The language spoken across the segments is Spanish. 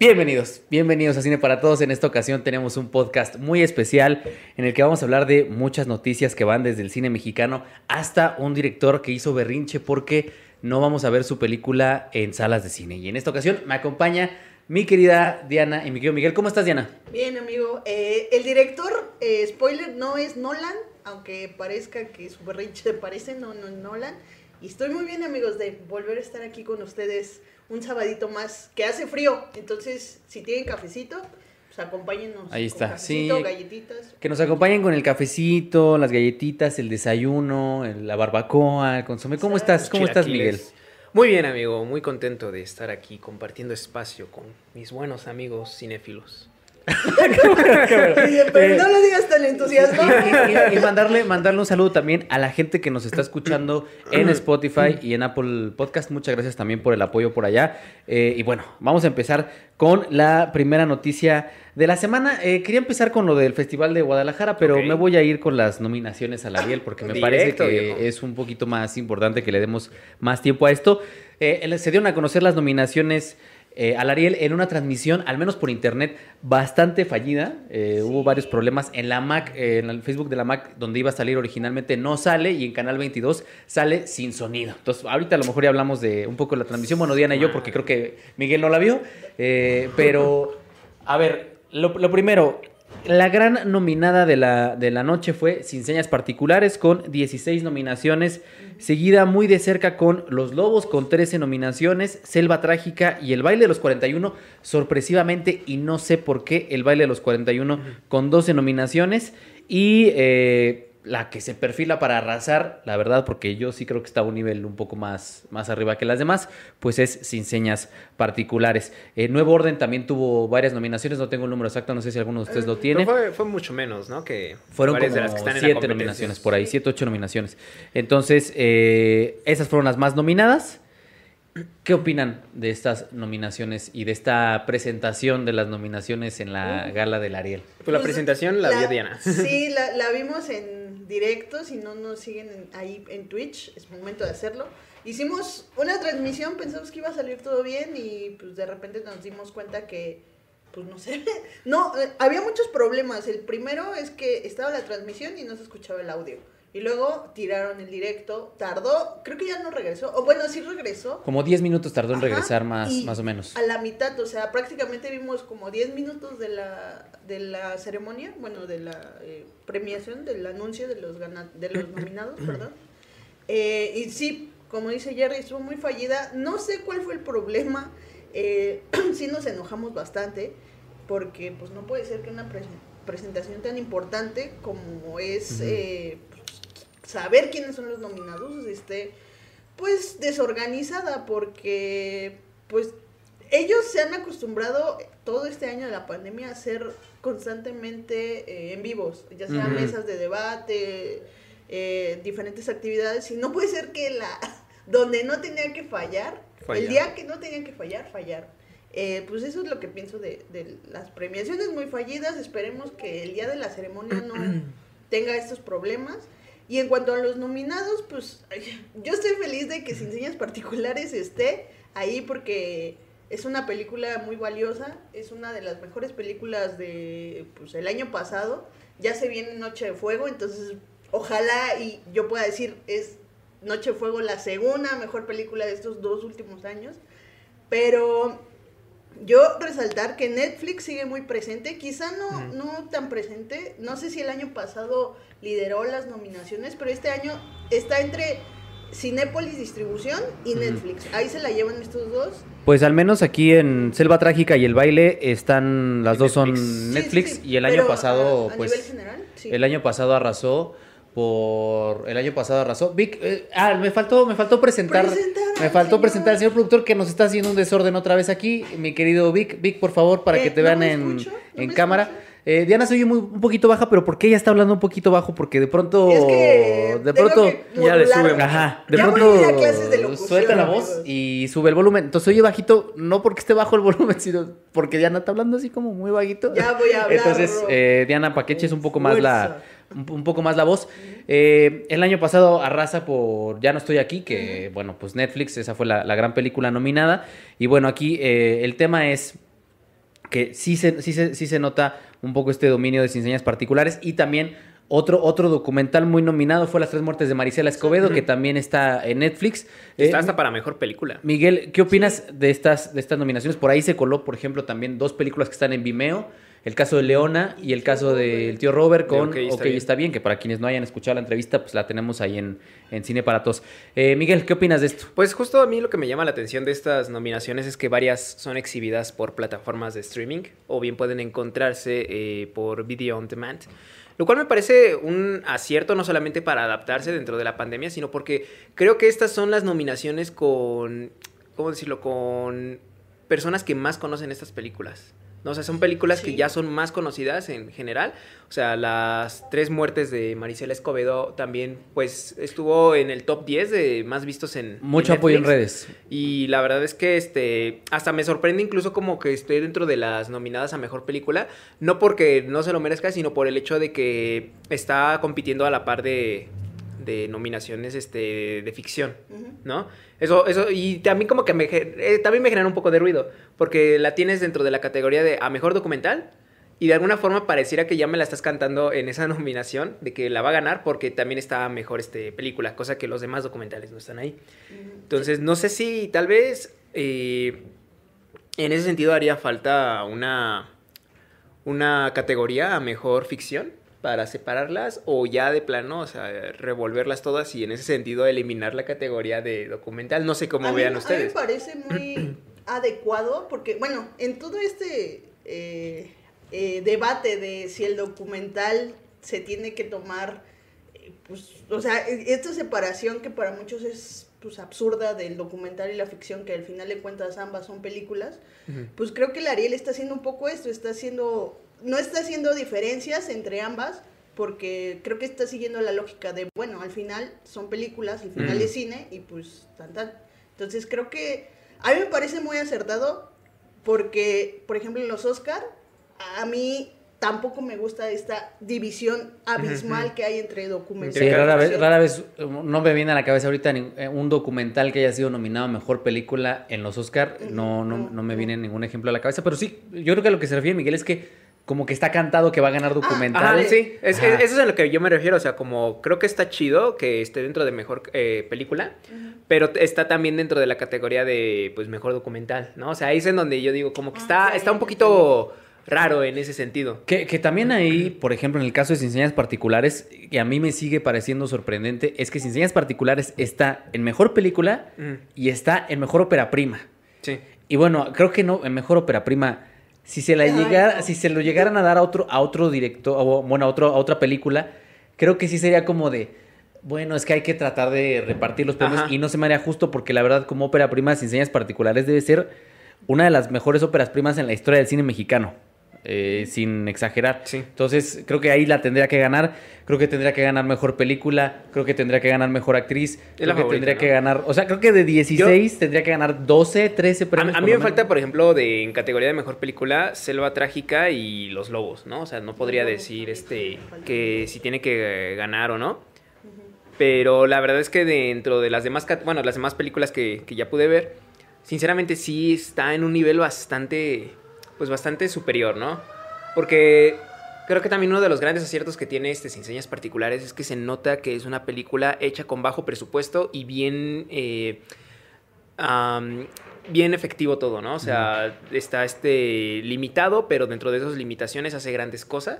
Bienvenidos, bienvenidos a Cine para Todos. En esta ocasión tenemos un podcast muy especial en el que vamos a hablar de muchas noticias que van desde el cine mexicano hasta un director que hizo berrinche porque no vamos a ver su película en salas de cine. Y en esta ocasión me acompaña mi querida Diana y mi querido Miguel. ¿Cómo estás, Diana? Bien, amigo. Eh, el director, eh, spoiler, no es Nolan, aunque parezca que su berrinche parece, no, no es Nolan. Y estoy muy bien, amigos, de volver a estar aquí con ustedes un sabadito más, que hace frío. Entonces, si tienen cafecito, pues acompáñennos. Ahí está, con cafecito, sí. galletitas. Que nos acompañen con el cafecito, las galletitas, el desayuno, el- la barbacoa, el consomé. ¿Cómo estás? ¿Cómo estás, Miguel? Muy bien, amigo. Muy contento de estar aquí compartiendo espacio con mis buenos amigos cinéfilos. Pero no lo digas tan entusiasmado. Y, y- y mandarle, mandarle un saludo también a la gente que nos está escuchando en Spotify y en Apple Podcast. Muchas gracias también por el apoyo por allá. Eh, y bueno, vamos a empezar con la primera noticia de la semana. Eh, quería empezar con lo del Festival de Guadalajara, pero me voy a ir con las nominaciones a la Ariel porque me Directo, parece que viejo. es un poquito más importante que le demos más tiempo a esto. Eh, se dieron a conocer las nominaciones eh, al Ariel en una transmisión, al menos por internet, bastante fallida. Eh, Hubo varios problemas. En la Mac, eh, en el Facebook de la Mac, donde iba a salir originalmente, no sale y en Canal 22 sale sin sonido. Entonces, ahorita a lo mejor ya hablamos de un poco de la transmisión. Bueno, Diana y yo, porque creo que Miguel no la vio. Pero, a ver, lo, lo primero. La gran nominada de la, de la noche fue Sin Señas Particulares con 16 nominaciones, seguida muy de cerca con Los Lobos con 13 nominaciones, Selva Trágica y El Baile de los 41, sorpresivamente, y no sé por qué, El Baile de los 41 con 12 nominaciones, y eh, la que se perfila para arrasar, la verdad, porque yo sí creo que está a un nivel un poco más, más arriba que las demás, pues es Sin Señas Particulares. Eh, Nuevo Orden también tuvo varias nominaciones, no tengo el número exacto, no sé si alguno de ustedes lo tiene. Pero fue, fue mucho menos, ¿no? Que Fueron varias como de las que están en la siete nominaciones por ahí, siete, ocho nominaciones. Entonces, eh, esas fueron las más nominadas. ¿Qué opinan de estas nominaciones y de esta presentación de las nominaciones en la gala del Ariel? Pues la Pues, presentación la, vio Diana. Sí, la, la vimos en directo. Si no nos siguen en- ahí en Twitch, es momento de hacerlo. Hicimos una transmisión, pensamos que iba a salir todo bien y pues de repente nos dimos cuenta que, pues no sé, no, eh, había muchos problemas. El primero es que estaba la transmisión y no se escuchaba el audio. Y luego tiraron el directo, tardó, creo que ya no regresó, o bueno, sí regresó, Como 10 minutos tardó en Ajá, regresar más, y más o menos. A la mitad, o sea, prácticamente vimos como 10 minutos de la, de la ceremonia, bueno, de la eh, premiación, del anuncio de los, gana- de los nominados, perdón. Eh, y sí, como dice Jerry, estuvo muy fallida. No sé cuál fue el problema. Eh, sí nos enojamos bastante, porque pues no puede ser que una pres- presentación tan importante como es saber quiénes son los nominados esté pues desorganizada porque pues ellos se han acostumbrado todo este año de la pandemia a hacer constantemente eh, en vivos, ya Ujú. mesas de debate, eh, diferentes actividades, y no puede ser que la donde no tenía que fallar, el día que no tenía que fallar, fallar. Eh, pues eso es lo que pienso de, de las premiaciones muy fallidas. Esperemos que el día de la ceremonia no tenga estos problemas. Y en cuanto a los nominados, pues yo estoy feliz de que Sin Señas Particulares esté ahí porque es una película muy valiosa, es una de las mejores películas de pues, el año pasado. Ya se viene Noche de Fuego, entonces ojalá y yo pueda decir es Noche de Fuego la segunda mejor película de estos dos últimos años. Pero yo resaltar que Netflix sigue muy presente, quizá no, no tan presente, no sé si el año pasado lideró las nominaciones, pero este año está entre Cinépolis Distribución y. Netflix. Ahí se la llevan estos dos. Pues al menos aquí en Selva Trágica y El Baile están, las dos son Netflix. Sí, Netflix sí, sí, y el año pasado, a, a pues... nivel general, sí. El año pasado arrasó por el año pasado arrasó. Vic, eh, ah, me faltó me faltó presentar me faltó señor. presentar al señor productor que nos está haciendo un desorden otra vez aquí, mi querido Vic, Vic, por favor, para Eh, que te ¿no vean en, en cámara. Eh, Diana se oye muy, un poquito baja, pero ¿por qué ella está hablando un poquito bajo? Porque de pronto Es que de pronto que ya le sube. Ajá, de Ya pronto de suelta la amigos. voz y sube el volumen. Entonces oye bajito, no porque esté bajo el volumen, sino porque Diana está hablando así como muy bajito. Ya voy a hablar. Entonces, eh, Diana, para que eches un poco más la. Un, un poco más la voz. Eh, el año pasado arrasa por Ya no estoy aquí, que bueno, pues Netflix, esa fue la, la gran película nominada. Y bueno, aquí eh, el tema es que sí se, sí, se, sí se nota un poco este dominio de sin señas particulares y también otro, otro documental muy nominado fue Las tres muertes de Marisela Escobedo, que también está en Netflix. Está Eh, hasta para mejor película. Miguel, ¿qué opinas de estas, de estas nominaciones? Por ahí se coló, por ejemplo, también dos películas que están en Vimeo. El caso de Leona y el caso del tío Robert con Ok, Ok, está está, bien. bien. que para quienes no hayan escuchado la entrevista, pues la tenemos ahí en, en Cine para Todos. Eh, Miguel, ¿qué opinas de esto? Pues justo a mí lo que me llama la atención de estas nominaciones es que varias son exhibidas por plataformas de streaming o bien pueden encontrarse eh, por video on demand. Lo cual me parece un acierto no solamente para adaptarse dentro de la pandemia, sino porque creo que estas son las nominaciones con, ¿cómo decirlo? Con personas que más conocen estas películas. ¿No? O sea, son películas que ya son más conocidas en general. O sea, las tres muertes de Marisela Escobedo también, pues, estuvo en el top 10 de más vistos en Mucho apoyo en redes. Y la verdad es que este hasta me sorprende incluso como que esté dentro de las nominadas a mejor película, no porque no se lo merezca, sino por el hecho de que está compitiendo a la par de, de nominaciones este de ficción. ¿no? Eso eso y también como que me eh, también me genera un poco de ruido, porque la tienes dentro de la categoría de a mejor documental y de alguna forma pareciera que ya me la estás cantando en esa nominación de que la va a ganar porque también está mejor este película, cosa que los demás documentales no están ahí. Entonces, no sé si tal vez eh, en ese sentido haría falta una, una categoría a mejor ficción para separarlas o ya de plano, o sea, revolverlas todas y en ese sentido eliminar la categoría de documental. No sé cómo A mí- vean A mí ustedes. me parece muy adecuado porque, bueno, en todo este eh, eh, debate de si el documental se tiene que tomar, eh, pues, o sea, e- esta separación que para muchos es pues absurda del documental y la ficción, que al final de cuentas ambas son películas, pues creo que el Ariel está haciendo un poco esto, está haciendo, no está haciendo diferencias entre ambas, porque creo que está siguiendo la lógica de, bueno, al final son películas, al final Mm. es cine, y pues tan tan. Entonces creo que a mí me parece muy acertado, porque, por ejemplo, en los Oscar, a mí tampoco me gusta esta división abismal que hay entre documental Sí, rara vez, rara vez eh, no me viene a la cabeza ahorita eh, un documental que haya sido nominado a mejor película en los Oscar. No, no, no me viene ningún ejemplo a la cabeza, pero sí, yo creo que a lo que se refiere Miguel es que como que está cantado que va a ganar documental. Ajá, sí, es, Ajá. es- eso es a lo que yo me refiero, o sea, como creo que está chido que esté dentro de mejor eh, película, pero está también dentro de la categoría de, pues, mejor documental, ¿no? O sea, ahí es en donde yo digo, como que Ah, está, está un poquito raro en ese sentido. Que, que también ahí, por ejemplo, en el caso de Sin Señas Particulares, que a mí me sigue pareciendo sorprendente, es que Sin Señas Particulares está en mejor película y está en mejor ópera prima. sí. Y bueno, creo que no, en mejor ópera prima. Si se la Ay, llegara, no. si se lo llegaran a dar a otro, a otro director, o bueno, a otro, a otra película, creo que sí sería como de. Bueno, es que hay que tratar de repartir los premios Ajá. y no se me haría justo porque la verdad, como ópera prima sin señas particulares, debe ser una de las mejores óperas primas en la historia del cine mexicano. Eh, sin exagerar. Sí. Entonces, creo que ahí la tendría que ganar. Creo que tendría que ganar mejor película. Creo que tendría que ganar mejor actriz. Creo la que favorita, tendría ¿no? que ganar. O sea, creo que de 16 tendría que ganar 12, 13 A, premios. a mí me falta, por ejemplo, de en categoría de mejor película, Selva Trágica y Los Lobos, ¿no? O sea, no podría decir este que si tiene que ganar o no. Pero la verdad es que dentro de las demás, bueno, las demás películas que, que ya pude ver, sinceramente sí está en un nivel bastante, pues bastante superior, ¿no? Porque creo que también uno de los grandes aciertos que tiene este Sin Señas Particulares es que se nota que es una película hecha con bajo presupuesto y bien, eh, bien efectivo todo, ¿no? O sea, está este limitado, pero dentro de esas limitaciones hace grandes cosas.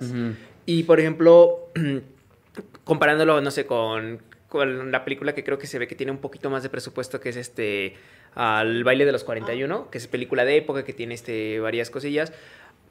Y por ejemplo, comparándolo, no sé, con, con la película que creo que se ve que tiene un poquito más de presupuesto, que es este Al baile de los 41, que es película de época, que tiene este varias cosillas.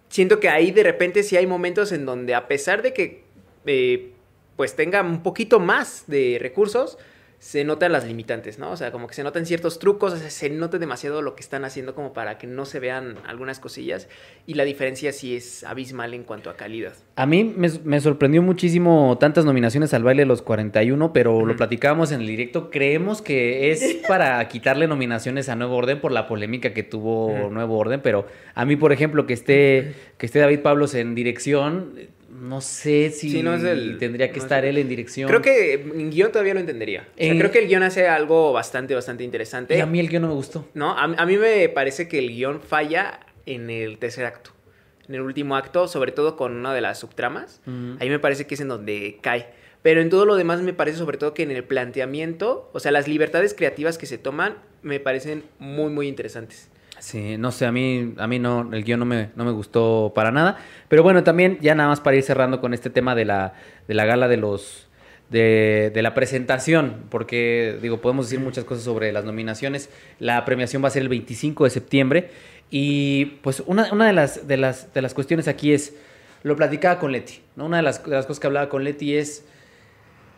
Siento que ahí de repente sí hay momentos en donde a pesar de que eh, pues tenga un poquito más de recursos, se notan las limitantes, ¿no? O sea, como que se notan ciertos trucos, o sea, se nota demasiado lo que están haciendo como para que no se vean algunas cosillas y la diferencia sí es abismal en cuanto a calidad. A mí me, me sorprendió muchísimo tantas nominaciones al baile de los 41, pero lo platicábamos en el directo. Creemos que es para quitarle nominaciones a Nuevo Orden por la polémica que tuvo. Nuevo Orden, pero a mí, por ejemplo, que esté, que esté David Pablos en dirección, no sé si Sí, no es el- tendría que no es estar el- él en dirección. Creo que en guion todavía lo entendería. O sea, En- creo que el guion hace algo bastante, bastante interesante. Y a mí el guion no me gustó. ¿no? A, a mí me parece que el guion falla en el tercer acto. en el último acto, sobre todo con una de las subtramas. Ujú. Ahí me parece que es en donde cae. Pero en todo lo demás me parece sobre todo que en el planteamiento, o sea, las libertades creativas que se toman me parecen muy, muy interesantes. Sí, no sé, a mí, a mí no, el guion no me, no me gustó para nada. Pero bueno, también ya nada más para ir cerrando con este tema de la, de la gala de los de, de la presentación, porque digo, podemos decir muchas cosas sobre las nominaciones. La premiación va a ser el 25 de septiembre. Y pues una, una de, las, de, las, de las cuestiones aquí es, lo platicaba con Leti, ¿no? Una de las, de las cosas que hablaba con Leti es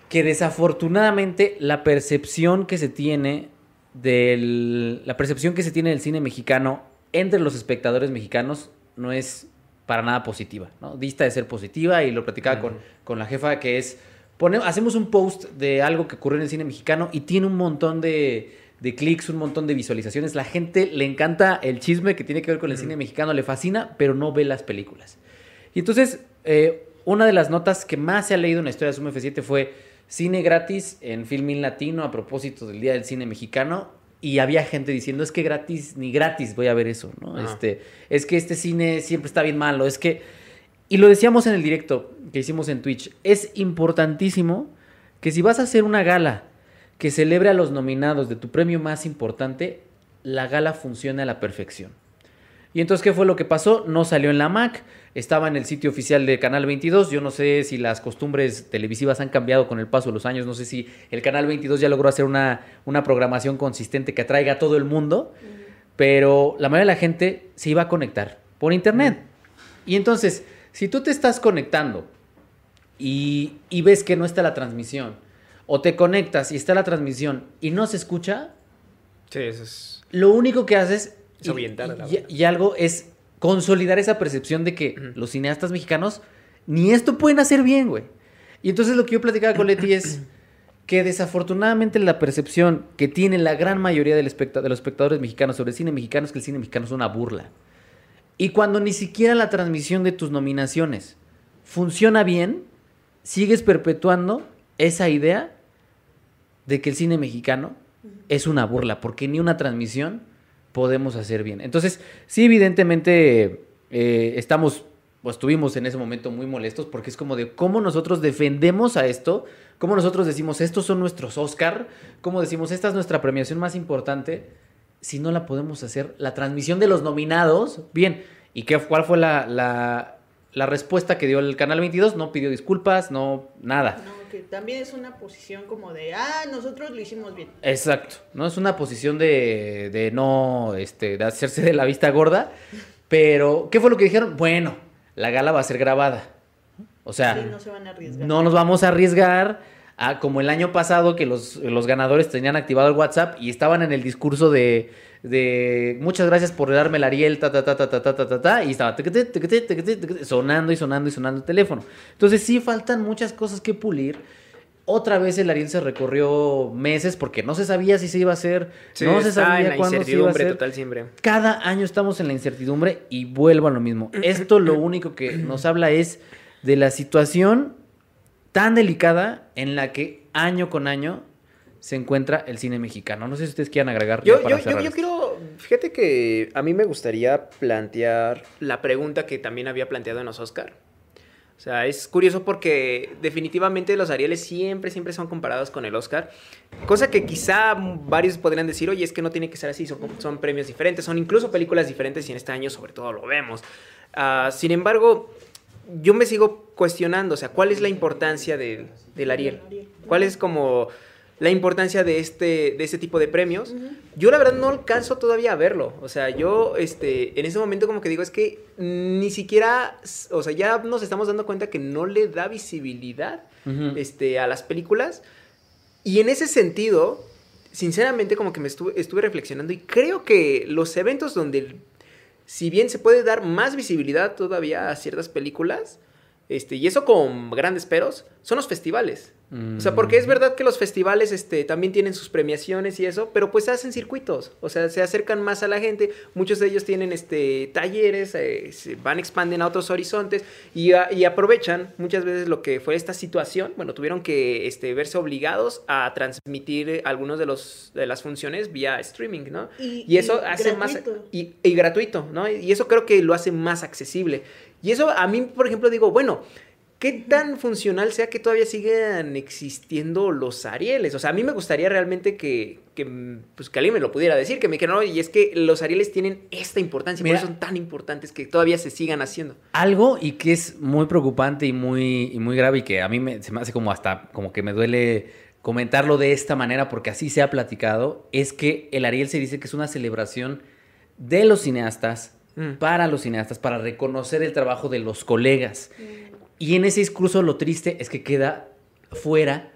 que desafortunadamente la percepción que se tiene del la percepción que se tiene del cine mexicano entre los espectadores mexicanos no es para nada positiva, ¿no? Dista de ser positiva y lo platicaba con, con la jefa que es ponemos, hacemos un post de algo que ocurrió en el cine mexicano y tiene un montón de, de clics, un montón de visualizaciones. La gente le encanta el chisme que tiene que ver con el cine mexicano, le fascina, pero no ve las películas. Y entonces, eh, una de las notas que más se ha leído en la historia de Sum F7 fue cine gratis en Filmin Latino a propósito del Día del Cine Mexicano. Y había gente diciendo, es que gratis, ni gratis voy a ver eso, ¿no? Este, es que este cine siempre está bien malo, es que... Y lo decíamos en el directo que hicimos en Twitch, es importantísimo que si vas a hacer una gala que celebre a los nominados de tu premio más importante, la gala funcione a la perfección. Y entonces, ¿qué fue lo que pasó? No salió en la Mac, estaba en el sitio oficial de Canal 22. Yo no sé si las costumbres televisivas han cambiado con el paso de los años. No sé si el Canal 22 ya logró hacer una, una programación consistente que atraiga a todo el mundo. Pero la mayoría de la gente se iba a conectar por internet. Y entonces, si tú te estás conectando y, y ves que no está la transmisión, o te conectas y está la transmisión y no se escucha, Sí, eso es... lo único que haces Es ahuyentar a la y algo es consolidar esa percepción de que los cineastas mexicanos ni esto pueden hacer bien, güey. Y entonces lo que yo platicaba con Leti es que desafortunadamente la percepción que tiene la gran mayoría del de los espectadores mexicanos sobre el cine mexicano es que el cine mexicano es una burla. Y cuando ni siquiera la transmisión de tus nominaciones funciona bien, sigues perpetuando esa idea de que el cine mexicano es una burla, porque ni una transmisión podemos hacer bien. Entonces, sí, evidentemente eh, estamos, o estuvimos en ese momento muy molestos, porque es como de cómo nosotros defendemos a esto, cómo nosotros decimos, estos son nuestros Oscar, cómo decimos, esta es nuestra premiación más importante, si no la podemos hacer, la transmisión de los nominados, bien. ¿Y qué, cuál fue la, la, la respuesta que dio el Canal 22? No pidió disculpas, no, nada. No, que también es una posición como de, ah, nosotros lo hicimos bien. Exacto, ¿no? Es una posición de, de no, este, de hacerse de la vista gorda, pero ¿qué fue lo que dijeron? Bueno, la gala va a ser grabada. O sea, Sí, no se van a arriesgar. no nos vamos a arriesgar a como el año pasado que los, los ganadores tenían activado el WhatsApp y estaban en el discurso de, de muchas gracias por darme el Ariel, ta, ta, ta, ta, ta, ta, ta, ta, ta, y estaba sonando y sonando y sonando el teléfono. Entonces sí faltan muchas cosas que pulir. Otra vez el Ariel se recorrió meses porque no se sabía si se iba a hacer, Sí, no se sabía la cuándo se iba a hacer. total siempre. Cada año estamos en la incertidumbre y vuelvo a lo mismo. Esto lo único que nos habla es de la situación tan delicada en la que año con año se encuentra el cine mexicano. No sé si ustedes quieran agregar. Yo, para yo, yo, quiero, fíjate que a mí me gustaría plantear la pregunta que también había planteado en los Oscar. O sea, es curioso porque definitivamente los Arieles siempre, siempre son comparados con el Oscar. Cosa que quizá varios podrían decir, oye, es que no tiene que ser así, son, son premios diferentes, son incluso películas diferentes y en este año sobre todo lo vemos. Ah, sin embargo, yo me sigo cuestionando, o sea, ¿cuál es la importancia del, del Ariel? ¿Cuál es como la importancia de este, de este tipo de premios? Yo la verdad no alcanzo todavía a verlo. O sea, yo este, en ese momento como que digo, es que ni siquiera, o sea, ya nos estamos dando cuenta que no le da visibilidad este, a las películas. Y en ese sentido, sinceramente como que me estuve, estuve reflexionando y creo que los eventos donde, si bien se puede dar más visibilidad todavía a ciertas películas, este, y eso con grandes peros, son los festivales. O sea, porque es verdad que los festivales este, también tienen sus premiaciones y eso, pero pues hacen circuitos, o sea, se acercan más a la gente, muchos de ellos tienen este, talleres, eh, se van, expanden a otros horizontes y, a- y aprovechan muchas veces lo que fue esta situación, bueno, tuvieron que este, verse obligados a transmitir algunos de, los, de las funciones vía streaming, ¿no? Y- Y eso y hace más... gratuito. Y gratuito, ¿no? Y eso creo que lo hace más accesible. Y eso a mí, por ejemplo, digo, bueno, ¿qué tan funcional sea que todavía sigan existiendo los Arieles? O sea, a mí me gustaría realmente que, que, pues, que alguien me lo pudiera decir, que me dijera, no, y es que los Arieles tienen esta importancia, y por Mira. eso son tan importantes que todavía se sigan haciendo. Algo y que es muy preocupante y muy, y muy grave y que a mí me, se me hace como hasta como que me duele comentarlo de esta manera porque así se ha platicado, es que el Ariel se dice que es una celebración de los cineastas, Mm. para los cineastas, para reconocer el trabajo de los colegas. Y en ese discurso lo triste es que queda fuera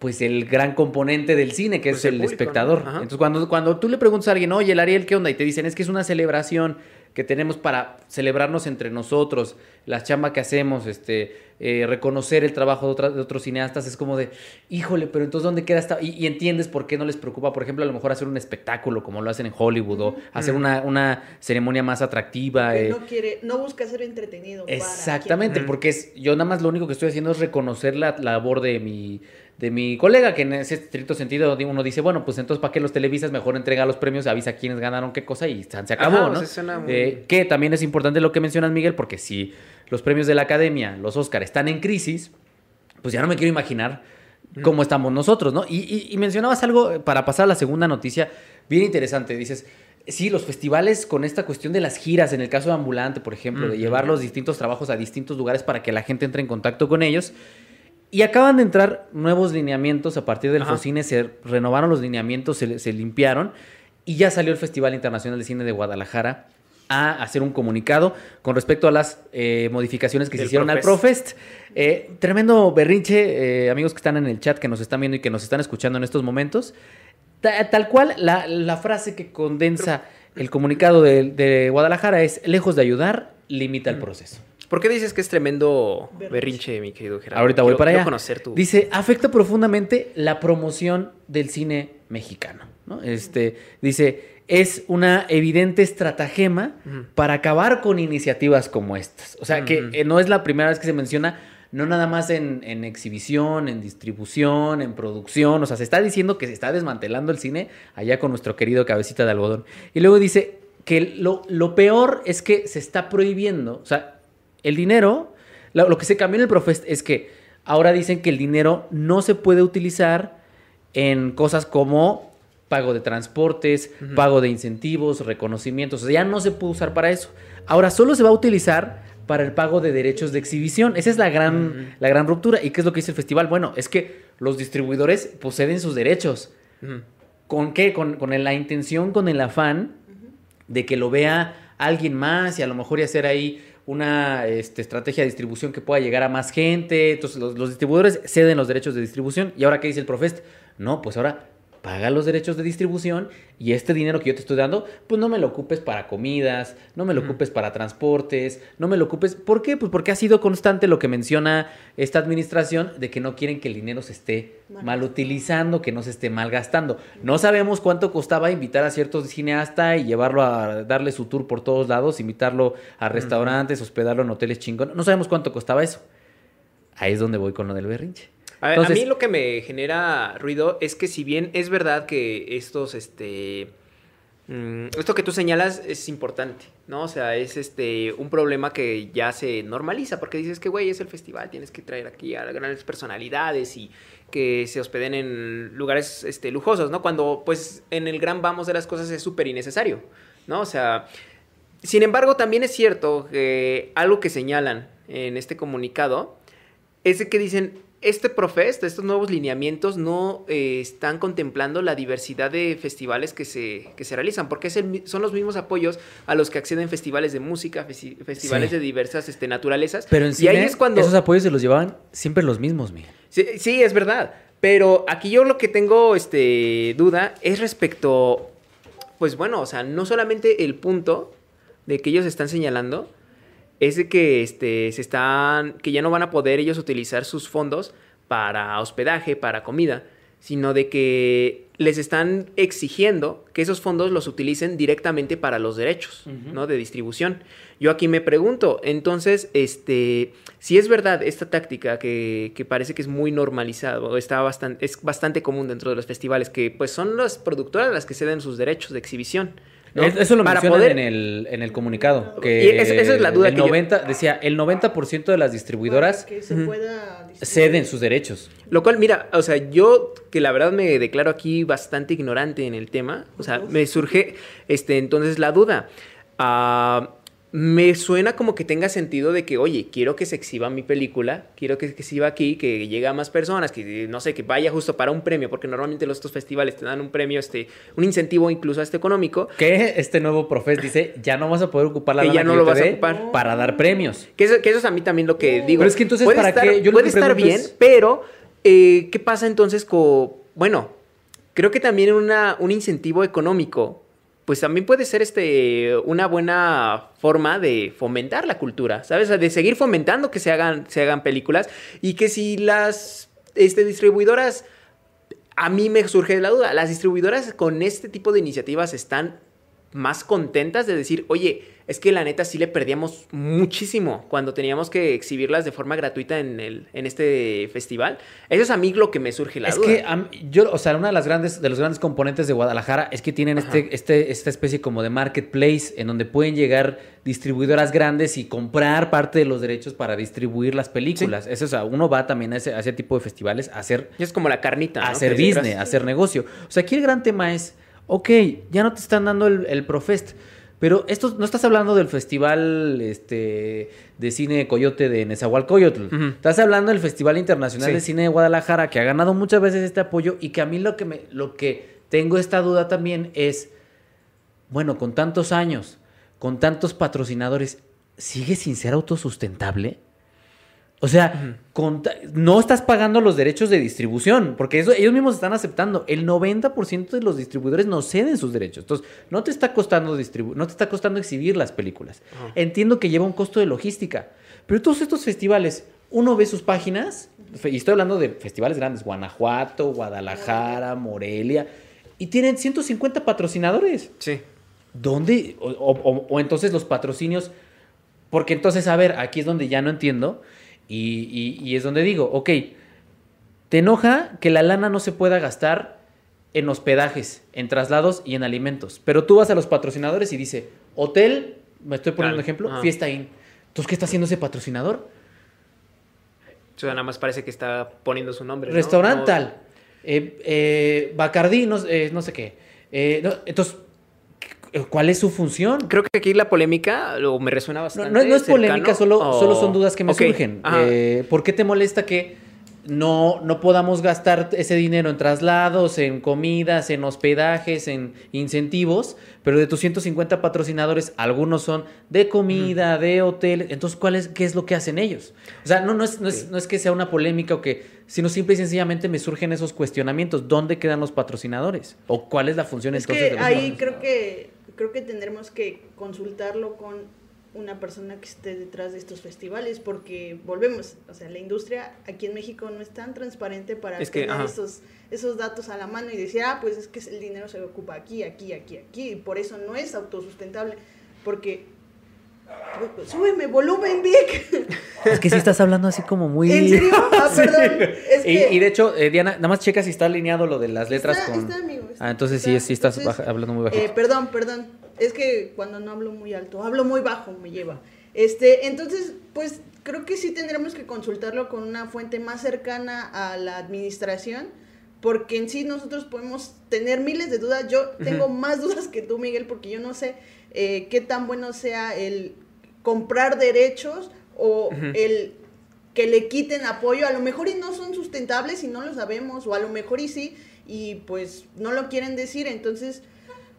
pues el gran componente del cine, que Pues es el el, público, espectador. Entonces, cuando, cuando tú le preguntas a alguien, oye, el Ariel, ¿qué onda? Y te dicen, es que es una celebración que tenemos para celebrarnos entre nosotros, la chamba que hacemos, este, eh, reconocer el trabajo de, otra- de otros cineastas, es como de, híjole, pero entonces, ¿dónde queda esta? Y, y entiendes por qué no les preocupa, por ejemplo, a lo mejor hacer un espectáculo como lo hacen en Hollywood, o hacer una, una ceremonia más atractiva. Que eh, no quiere, no busca ser entretenido. para Exactamente, porque es, yo nada más lo único que estoy haciendo es reconocer la, la labor de mi, de mi colega, que en ese estricto sentido uno dice, bueno, pues entonces ¿para qué los televisas? Mejor entrega los premios, avisa quiénes ganaron qué cosa y se acabó, Ajá, ¿no? muy- Eh, que también es importante lo que mencionas, Miguel, porque si los premios de la academia, los Oscar, están en crisis, pues ya no me quiero imaginar cómo estamos nosotros, ¿no? Y, y- y mencionabas algo eh, para pasar a la segunda noticia, bien interesante. Dices, sí, los festivales con esta cuestión de las giras, en el caso de Ambulante, por ejemplo, de llevar los distintos trabajos a distintos lugares para que la gente entre en contacto con ellos. Y acaban de entrar nuevos lineamientos a partir del Ajá. Focine, se renovaron los lineamientos, se, se limpiaron y ya salió el Festival Internacional de Cine de Guadalajara a hacer un comunicado con respecto a las eh, modificaciones que se hicieron al Profest. Profest. Eh, tremendo berrinche, eh, amigos que están en el chat, que nos están viendo y que nos están escuchando en estos momentos. Ta- tal cual, la, la frase que condensa el comunicado de, de Guadalajara es, lejos de ayudar, limita el proceso. ¿Por qué dices que es tremendo Berrinche. berrinche, mi querido Gerardo? Ahorita voy Quiero- para allá. conocer tu... Dice, afecta profundamente la promoción del cine mexicano. ¿no? Este, dice, es una evidente estratagema para acabar con iniciativas como estas. O sea, que eh, no es la primera vez que se menciona, no nada más en, en exhibición, en distribución, en producción. O sea, se está diciendo que se está desmantelando el cine allá con nuestro querido cabecita de algodón. Y luego dice que lo, lo peor es que se está prohibiendo. O sea, el dinero, lo, que se cambió en el Profest es que ahora dicen que el dinero no se puede utilizar en cosas como pago de transportes, pago de incentivos, reconocimientos. O sea, ya no se puede usar para eso. Ahora solo se va a utilizar para el pago de derechos de exhibición. Esa es la gran, la gran ruptura. ¿Y qué es lo que dice el festival? Bueno, es que los distribuidores poseen sus derechos. ¿Con qué? Con, con la intención, con el afán de que lo vea alguien más y a lo mejor y hacer ahí una este, estrategia de distribución que pueda llegar a más gente. Entonces los, los distribuidores ceden los derechos de distribución. ¿Y ahora qué dice el Profest? No, pues ahora paga los derechos de distribución y este dinero que yo te estoy dando, pues no me lo ocupes para comidas, no me lo ocupes para transportes, no me lo ocupes. ¿Por qué? Pues porque ha sido constante lo que menciona esta administración de que no quieren que el dinero se esté Mal utilizando, que no se esté mal gastando. No sabemos cuánto costaba invitar a ciertos cineastas y llevarlo a darle su tour por todos lados, invitarlo a restaurantes, hospedarlo en hoteles chingón. No sabemos cuánto costaba eso. Ahí es donde voy con lo del berrinche. A, a Entonces- mí lo que me genera ruido es que si bien es verdad que estos, este, mm, esto que tú señalas es importante, ¿no? O sea, es este un problema que ya se normaliza porque dices que, güey, es el festival, tienes que traer aquí a grandes personalidades y que se hospeden en lugares este, lujosos, ¿no? Cuando, pues, en el gran vamos de las cosas es súper innecesario, ¿no? O sea, sin embargo, también es cierto que algo que señalan en este comunicado es de que dicen, este Profest, estos nuevos lineamientos no eh, están contemplando la diversidad de festivales que se, que se realizan, porque es el mi- son los mismos apoyos a los que acceden festivales de música, festi- festivales Sí. de diversas este, naturalezas. Pero en y cine, ahí es cuando... esos apoyos se los llevaban siempre los mismos, Miguel. Sí, sí, es verdad. Pero aquí yo lo que tengo este, duda es respecto, pues bueno, o sea, no solamente el punto de que ellos están señalando es de que este, se están, que ya no van a poder ellos utilizar sus fondos para hospedaje, para comida, sino de que les están exigiendo que esos fondos los utilicen directamente para los derechos. ¿no? De distribución. Yo aquí me pregunto, entonces, este, si es verdad esta táctica que, que parece que es muy normalizado, está bastante, es bastante común dentro de los festivales, que pues son las productoras las que ceden sus derechos de exhibición. ¿No? Es- Eso lo Para mencionan poder- en, el, en el comunicado. Que Y esa- esa es la duda el que yo- 90, Decía, el 90% de las distribuidoras que se pueda distribuir. ceden sus derechos. Lo cual, mira, o sea, yo que la verdad me declaro aquí bastante ignorante en el tema, o sea, me surge este entonces la duda. Ah, me suena como que tenga sentido de que, oye, quiero que se exhiba mi película, quiero que, se exhiba aquí, que llegue a más personas, que no sé, que vaya justo para un premio, porque normalmente los estos festivales te dan un premio, este, un incentivo incluso hasta económico, Que este nuevo profes dice, ya no vas a poder ocupar la Que ya no lo vas a ocupar. para dar premios. Que eso, que eso es a mí también lo que No. digo. Pero es que entonces, puede ¿para estar, qué? Yo lo puede estar bien, es- pero eh, ¿qué pasa entonces con... Bueno, creo que también una, un incentivo económico, pues también puede ser este, una buena forma de fomentar la cultura, ¿sabes? De seguir fomentando que se hagan, se hagan películas y que si las este, distribuidoras... A mí me surge la duda, las distribuidoras con este tipo de iniciativas están más contentas de decir, oye, es que la neta sí le perdíamos muchísimo cuando teníamos que exhibirlas de forma gratuita en, el, en este festival. Eso es a mí lo que me surge la es duda. que a mí- yo, o sea, una de las grandes, de los grandes componentes de Guadalajara es que tienen este, este, esta especie como de marketplace en donde pueden llegar distribuidoras grandes y comprar parte de los derechos para distribuir las películas. Eso, o sea, uno va también a ese, a ese tipo de festivales a hacer es como la carnita. a ¿no? hacer Que business, a hacer negocio. O sea, aquí el gran tema es, ok, ya no te están dando el, el Profest, pero esto no estás hablando del festival este, de cine Coyote de Nezahualcóyotl. Ujú. Estás hablando del Festival Internacional Sí. de Cine de Guadalajara, que ha ganado muchas veces este apoyo y que a mí lo que, me, lo que tengo esta duda también es, bueno, con tantos años, con tantos patrocinadores, ¿sigue sin ser autosustentable? O sea, con no estás pagando los derechos de distribución, porque eso ellos mismos están aceptando. El 90% de los distribuidores no ceden sus derechos. Entonces, no te está costando distribu no te está costando exhibir las películas. Entiendo que lleva un costo de logística, pero todos estos festivales, uno ve sus páginas, y estoy hablando de festivales grandes, Guanajuato, Guadalajara, Morelia, y tienen 150 patrocinadores. Sí. ¿Dónde? O- o entonces los patrocinios. Porque entonces, a ver, aquí es donde ya no entiendo. Y, y- y es donde digo, ok, te enoja que la lana no se pueda gastar en hospedajes, en traslados y en alimentos. Pero tú vas a los patrocinadores y dice, hotel, me estoy poniendo un ejemplo, Ajá. fiesta in. Entonces, ¿qué está haciendo ese patrocinador? O sea, nada más parece que está poniendo su nombre. ¿no? Restaurante No- tal. Eh, eh, Bacardí, no, eh, no sé qué. Entonces, ¿cuál es su función? Creo que aquí la polémica o me resuena bastante. no, no es cercano, polémica, solo, o- solo son dudas que me surgen. Eh, ¿Por qué te molesta que no, no podamos gastar ese dinero en traslados, en comidas, en hospedajes, en incentivos? Pero de tus 150 patrocinadores, algunos son de comida, de hotel. Entonces, ¿cuál es, ¿qué es lo que hacen ellos? O sea, no, no, es, no, es, no es que sea una polémica o que, sino simple y sencillamente me surgen esos cuestionamientos. ¿Dónde quedan los patrocinadores? ¿O cuál es la función Es entonces que de los ahí creo que creo que tendremos que consultarlo con una persona que esté detrás de estos festivales porque volvemos, o sea, la industria aquí en México no es tan transparente para Es que, tener esos esos datos a la mano y decir, ah, pues es que el dinero se ocupa aquí, aquí, aquí, aquí, y por eso no es autosustentable, porque súbeme volumen, Vic. Es que si estás hablando así como muy... ¿En serio? Ah, perdón. Es y, que- y de hecho, eh, Diana, nada más checa si está alineado lo de las letras Está- con. está, amigo, está- ah, entonces está. sí, sí estás Entonces, baja- hablando muy bajito. Eh, perdón, perdón. Es que cuando no hablo muy alto, hablo muy bajo, me lleva. Este, entonces, pues creo que sí tendremos que consultarlo con una fuente más cercana a la administración, porque en sí nosotros podemos tener miles de dudas. Yo tengo más dudas que tú, Miguel, porque yo no sé eh, qué tan bueno sea el comprar derechos o el que le quiten apoyo, a lo mejor y no son sustentables y no lo sabemos, o a lo mejor y sí, y pues no lo quieren decir, entonces,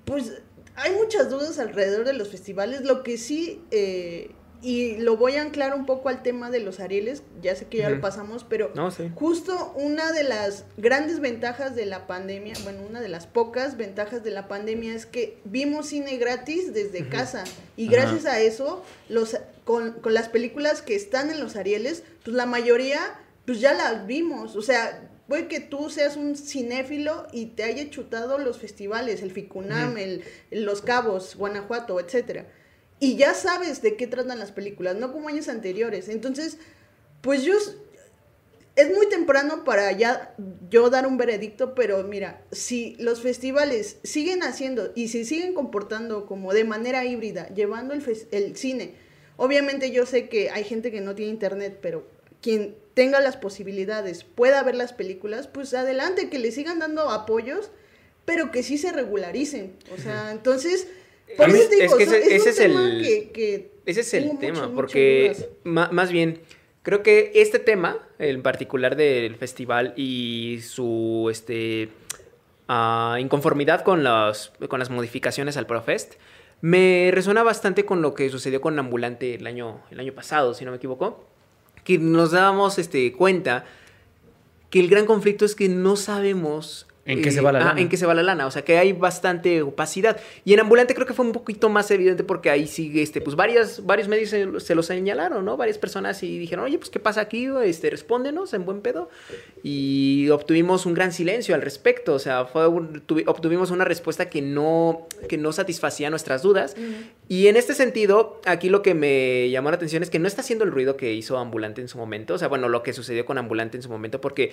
pues hay muchas dudas alrededor de los festivales, lo que sí, eh, y lo voy a anclar un poco al tema de los Arieles, ya sé que ya lo pasamos, pero No, sí. Justo una de las grandes ventajas de la pandemia, bueno, una de las pocas ventajas de la pandemia es que vimos cine gratis desde casa y gracias a eso, los, con, con las películas que están en los Arieles, pues la mayoría pues ya las vimos. O sea, puede que tú seas un cinéfilo y te haya chutado los festivales, el FICUNAM, el, Los Cabos, Guanajuato, etcétera. Y ya sabes de qué tratan las películas, no como años anteriores. Entonces, pues yo es muy temprano para ya yo dar un veredicto, pero mira, si los festivales siguen haciendo y si siguen comportando como de manera híbrida, llevando el, el cine, obviamente yo sé que hay gente que no tiene internet, pero quien tenga las posibilidades pueda ver las películas, pues adelante, que le sigan dando apoyos, pero que sí se regularicen. O sea, entonces, por eso digo, es que ese, es, el, que, ese es el tema, porque más bien Creo que este tema, en particular del festival y su este, uh, inconformidad con, las, con las modificaciones al Profest, me resuena bastante con lo que sucedió con Ambulante el año, el año pasado, si no me equivoco, que nos dábamos este, cuenta que el gran conflicto es que no sabemos ¿En qué se va la lana? en qué se va la lana. O sea, que hay bastante opacidad. Y en Ambulante creo que fue un poquito más evidente porque ahí sigue, este, pues varias, varios medios se, lo señalaron, ¿no? Varias personas y dijeron, oye, pues, ¿qué pasa aquí? Este, respóndenos en buen pedo. Y obtuvimos un gran silencio al respecto. O sea, fue obtuvimos una respuesta que no, que no satisfacía nuestras dudas. Y en este sentido, aquí lo que me llamó la atención es que no está haciendo el ruido que hizo Ambulante en su momento. O sea, bueno, lo que sucedió con Ambulante en su momento, porque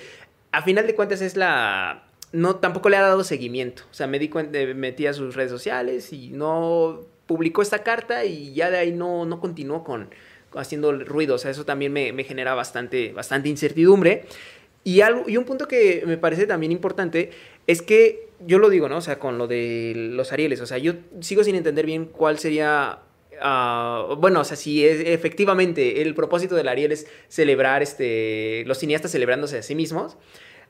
a final de cuentas es la no, tampoco le ha dado seguimiento. O sea, me di metí a sus redes sociales y no publicó esta carta y ya de ahí no, no continuó con, haciendo ruido. O sea, eso también me, genera bastante, bastante incertidumbre. Y, algo, y un punto que me parece también importante es que yo lo digo, ¿no? O sea, con lo de los Arieles. O sea, yo sigo sin entender bien cuál sería ah, bueno, o sea, si es, efectivamente el propósito del Ariel es celebrar este, los cineastas celebrándose a sí mismos,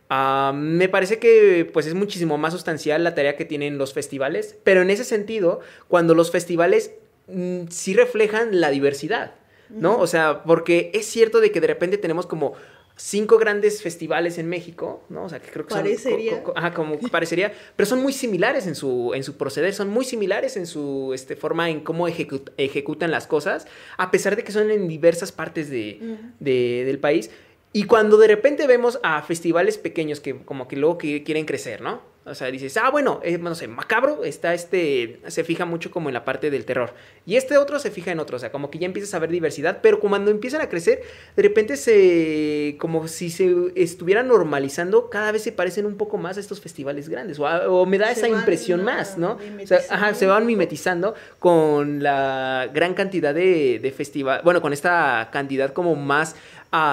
Ah, me parece que pues es muchísimo más sustancial la tarea que tienen los festivales, pero en ese sentido, cuando los festivales mm, sí reflejan la diversidad, ¿no? O sea, porque es cierto de que de repente tenemos como cinco grandes festivales en México, ¿no? O sea, que creo que parecería. son... ajá, como parecería, pero son muy similares en su, en su proceder, son muy similares en su este, forma en cómo ejecutan las cosas, a pesar de que son en diversas partes de, del país. Y cuando de repente vemos a festivales pequeños que como que luego quieren crecer, ¿no? O sea, dices, ah, bueno, eh, no sé, Macabro está este, se fija mucho como en la parte del terror. Y este otro se fija en otro, o sea, como que ya empiezas a ver diversidad, pero cuando empiezan a crecer, de repente se, como si se estuvieran normalizando, cada vez se parecen un poco más a estos festivales grandes, o, me da esa impresión más, ¿no? O sea, ajá, se van mimetizando con la gran cantidad de, de festivales, bueno, con esta cantidad como más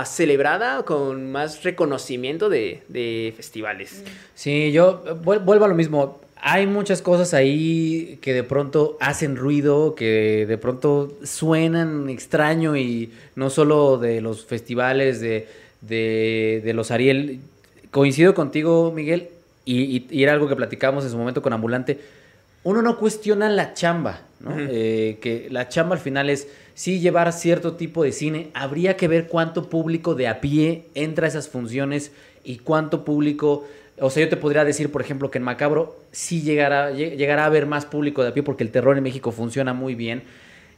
celebrada con más reconocimiento de, festivales. Sí, yo vuelvo a lo mismo. Hay muchas cosas ahí que de pronto hacen ruido, que de pronto suenan extraño y no solo de los festivales, de, los Ariel. Coincido contigo, Miguel, y, era algo que platicábamos en su momento con Ambulante. Uno no cuestiona la chamba, ¿no? Eh, que la chamba al final es sí llevar cierto tipo de cine, habría que ver cuánto público de a pie entra a esas funciones y cuánto público, o sea, yo te podría decir, por ejemplo, que en Macabro sí llegará, llegará a haber más público de a pie porque el terror en México funciona muy bien.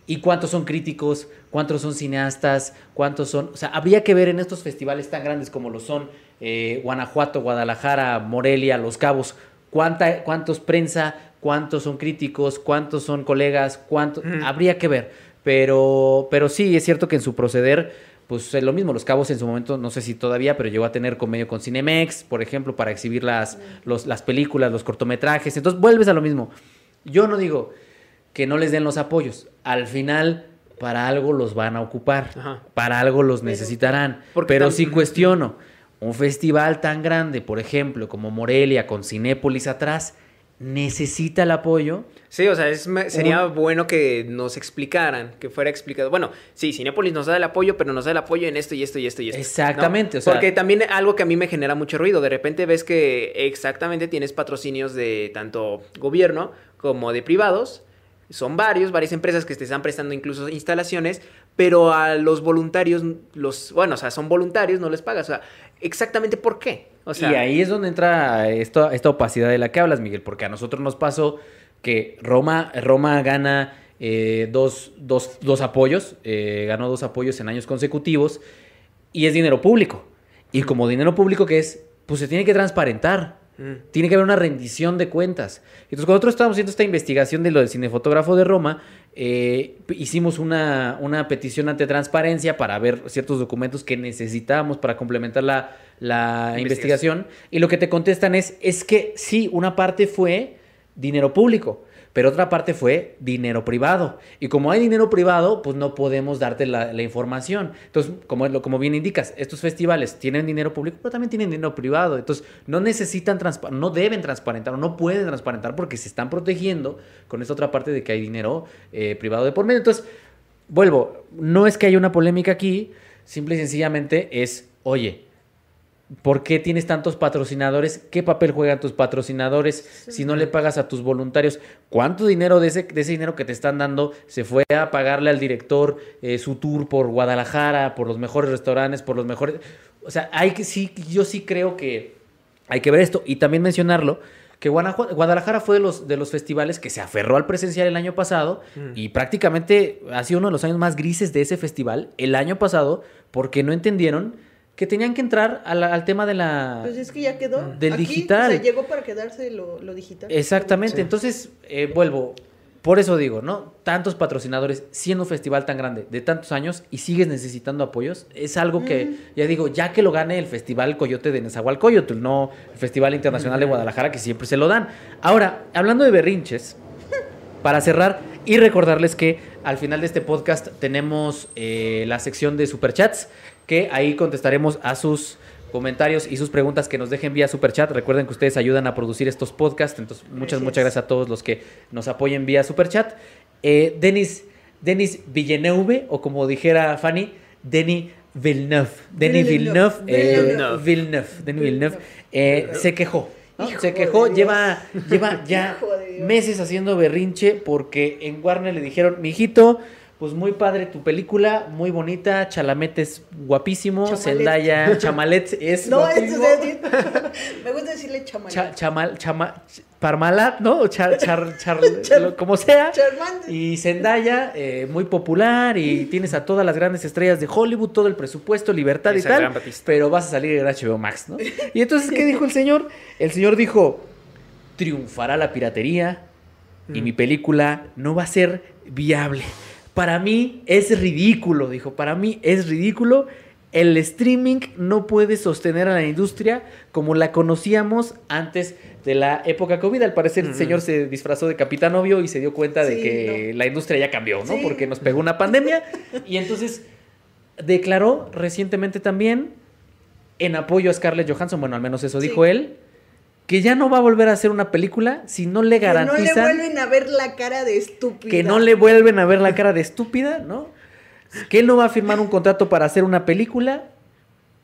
¿Y cuántos son críticos? ¿Cuántos son cineastas? ¿Cuántos son? O sea, habría que ver en estos festivales tan grandes como lo son eh, Guanajuato, Guadalajara, Morelia, Los Cabos, cuánta, cuántos prensa, cuántos son críticos, cuántos son colegas, cuántos... Habría que ver. Pero, pero sí, es cierto que en su proceder, pues es lo mismo. Los Cabos en su momento, no sé si todavía, pero llegó a tener convenio con Cinemex, por ejemplo, para exhibir las, las películas, los cortometrajes. Entonces vuelves a lo mismo. Yo no digo que no les den los apoyos. Al final, para algo los van a ocupar. Para algo los necesitarán. Pero sí cuestiono. Un festival tan grande, por ejemplo, como Morelia, con Cinépolis atrás, necesita el apoyo. Sí, o sea, sería bueno que nos explicaran, que fuera explicado. Bueno, sí, Cinepolis nos da el apoyo, pero nos da el apoyo en esto y esto y esto y esto. Exactamente, o sea, Porque también algo que a mí me genera mucho ruido, de repente ves que exactamente tienes patrocinios de tanto gobierno como de privados. Son varios, varias empresas que te están prestando incluso instalaciones, pero a los voluntarios, los, bueno, o sea, son voluntarios, no les pagas. O sea, exactamente por qué. O sea, y ahí es donde entra esta, esta opacidad de la que hablas, Miguel, porque a nosotros nos pasó que Roma, Roma gana eh, dos, apoyos, eh, ganó dos apoyos en años consecutivos y es dinero público. y como dinero público que es, pues se tiene que transparentar. Mm. Tiene que haber una rendición de cuentas. Entonces, cuando nosotros estábamos haciendo esta investigación de lo del cinefotógrafo de Roma, eh, hicimos una, una petición ante transparencia para ver ciertos documentos que necesitábamos para complementar la, la Investigación. investigación. Y lo que te contestan es, es que sí, una parte fue dinero público, pero otra parte fue dinero privado. Y como hay dinero privado, pues no podemos darte la, información. Entonces, como, como bien indicas, estos festivales tienen dinero público, pero también tienen dinero privado. Entonces, no necesitan, no deben transparentar o no pueden transparentar porque se están protegiendo con esta otra parte de que hay dinero eh, privado de por medio. Entonces, vuelvo, no es que haya una polémica aquí, simple y sencillamente es, oye, ¿Por qué tienes tantos patrocinadores? ¿Qué papel juegan tus patrocinadores si no le pagas a tus voluntarios? ¿Cuánto dinero de ese, de ese dinero que te están dando se fue a pagarle al director eh, su tour por Guadalajara, por los mejores restaurantes, por los mejores... O sea, hay que sí, yo sí creo que hay que ver esto y también mencionarlo que Guadalajara fue de los, de los festivales que se aferró al presencial el año pasado Mm. y prácticamente ha sido uno de los años más grises de ese festival el año pasado porque no entendieron que tenían que entrar al tema de la... Pues es que ya quedó. Del Aquí, digital. O sea, llegó para quedarse lo, lo digital. Exactamente, Sí. entonces eh, vuelvo, por eso digo, ¿no? Tantos patrocinadores, siendo un festival tan grande de tantos años y sigues necesitando apoyos, es algo que, ya digo, ya que lo gane el Festival Coyote de Nezahualcóyotl, no el Festival Internacional de Guadalajara, que siempre se lo dan. Ahora, hablando de berrinches, para cerrar y recordarles que al final de este podcast tenemos eh, la sección de superchats, que ahí contestaremos a sus comentarios y sus preguntas que nos dejen vía superchat. Recuerden que ustedes ayudan a producir estos podcasts, entonces muchas, Así muchas gracias a todos los que nos apoyen vía superchat. Eh, Denis, Denis Villeneuve, o como dijera Fanny, Denis Villeneuve. Denis Villeneuve. Villeneuve. eh, Villeneuve. Denis Villeneuve. eh, se quejó. Se quejó, lleva, lleva ya meses haciendo berrinche porque en Warner le dijeron, mijito, pues muy padre tu película, muy bonita, Chalamet es guapísimo, Chamalet. Zendaya, Chamalet es No, esto guapísimo. es decir, me gusta decirle chamal. Cha- chamal, chama, ch- Parmalat, ¿no? O Char, char, char- Char- lo- como sea. Charmante. Y Zendaya, eh, muy popular, y tienes a todas las grandes estrellas de Hollywood, todo el presupuesto, libertad y tal, pero vas a salir en HBO Max, ¿no? Y entonces, ¿qué dijo el señor? El señor dijo, triunfará la piratería y Mm. mi película no va a ser viable. Para mí es ridículo, dijo, para mí es ridículo. El streaming no puede sostener a la industria como la conocíamos antes de la época COVID. Al parecer el señor se disfrazó de capitán obvio y se dio cuenta de que la industria ya cambió, ¿no? Sí. Porque nos pegó una pandemia. y entonces declaró recientemente también en apoyo a Scarlett Johansson, bueno, al menos eso Sí. dijo él, que ya no va a volver a hacer una película si no le Que no le garantizan vuelven a ver la cara de estúpida. que no le vuelven a ver la cara de estúpida, ¿no? Que él no va a firmar un contrato para hacer una película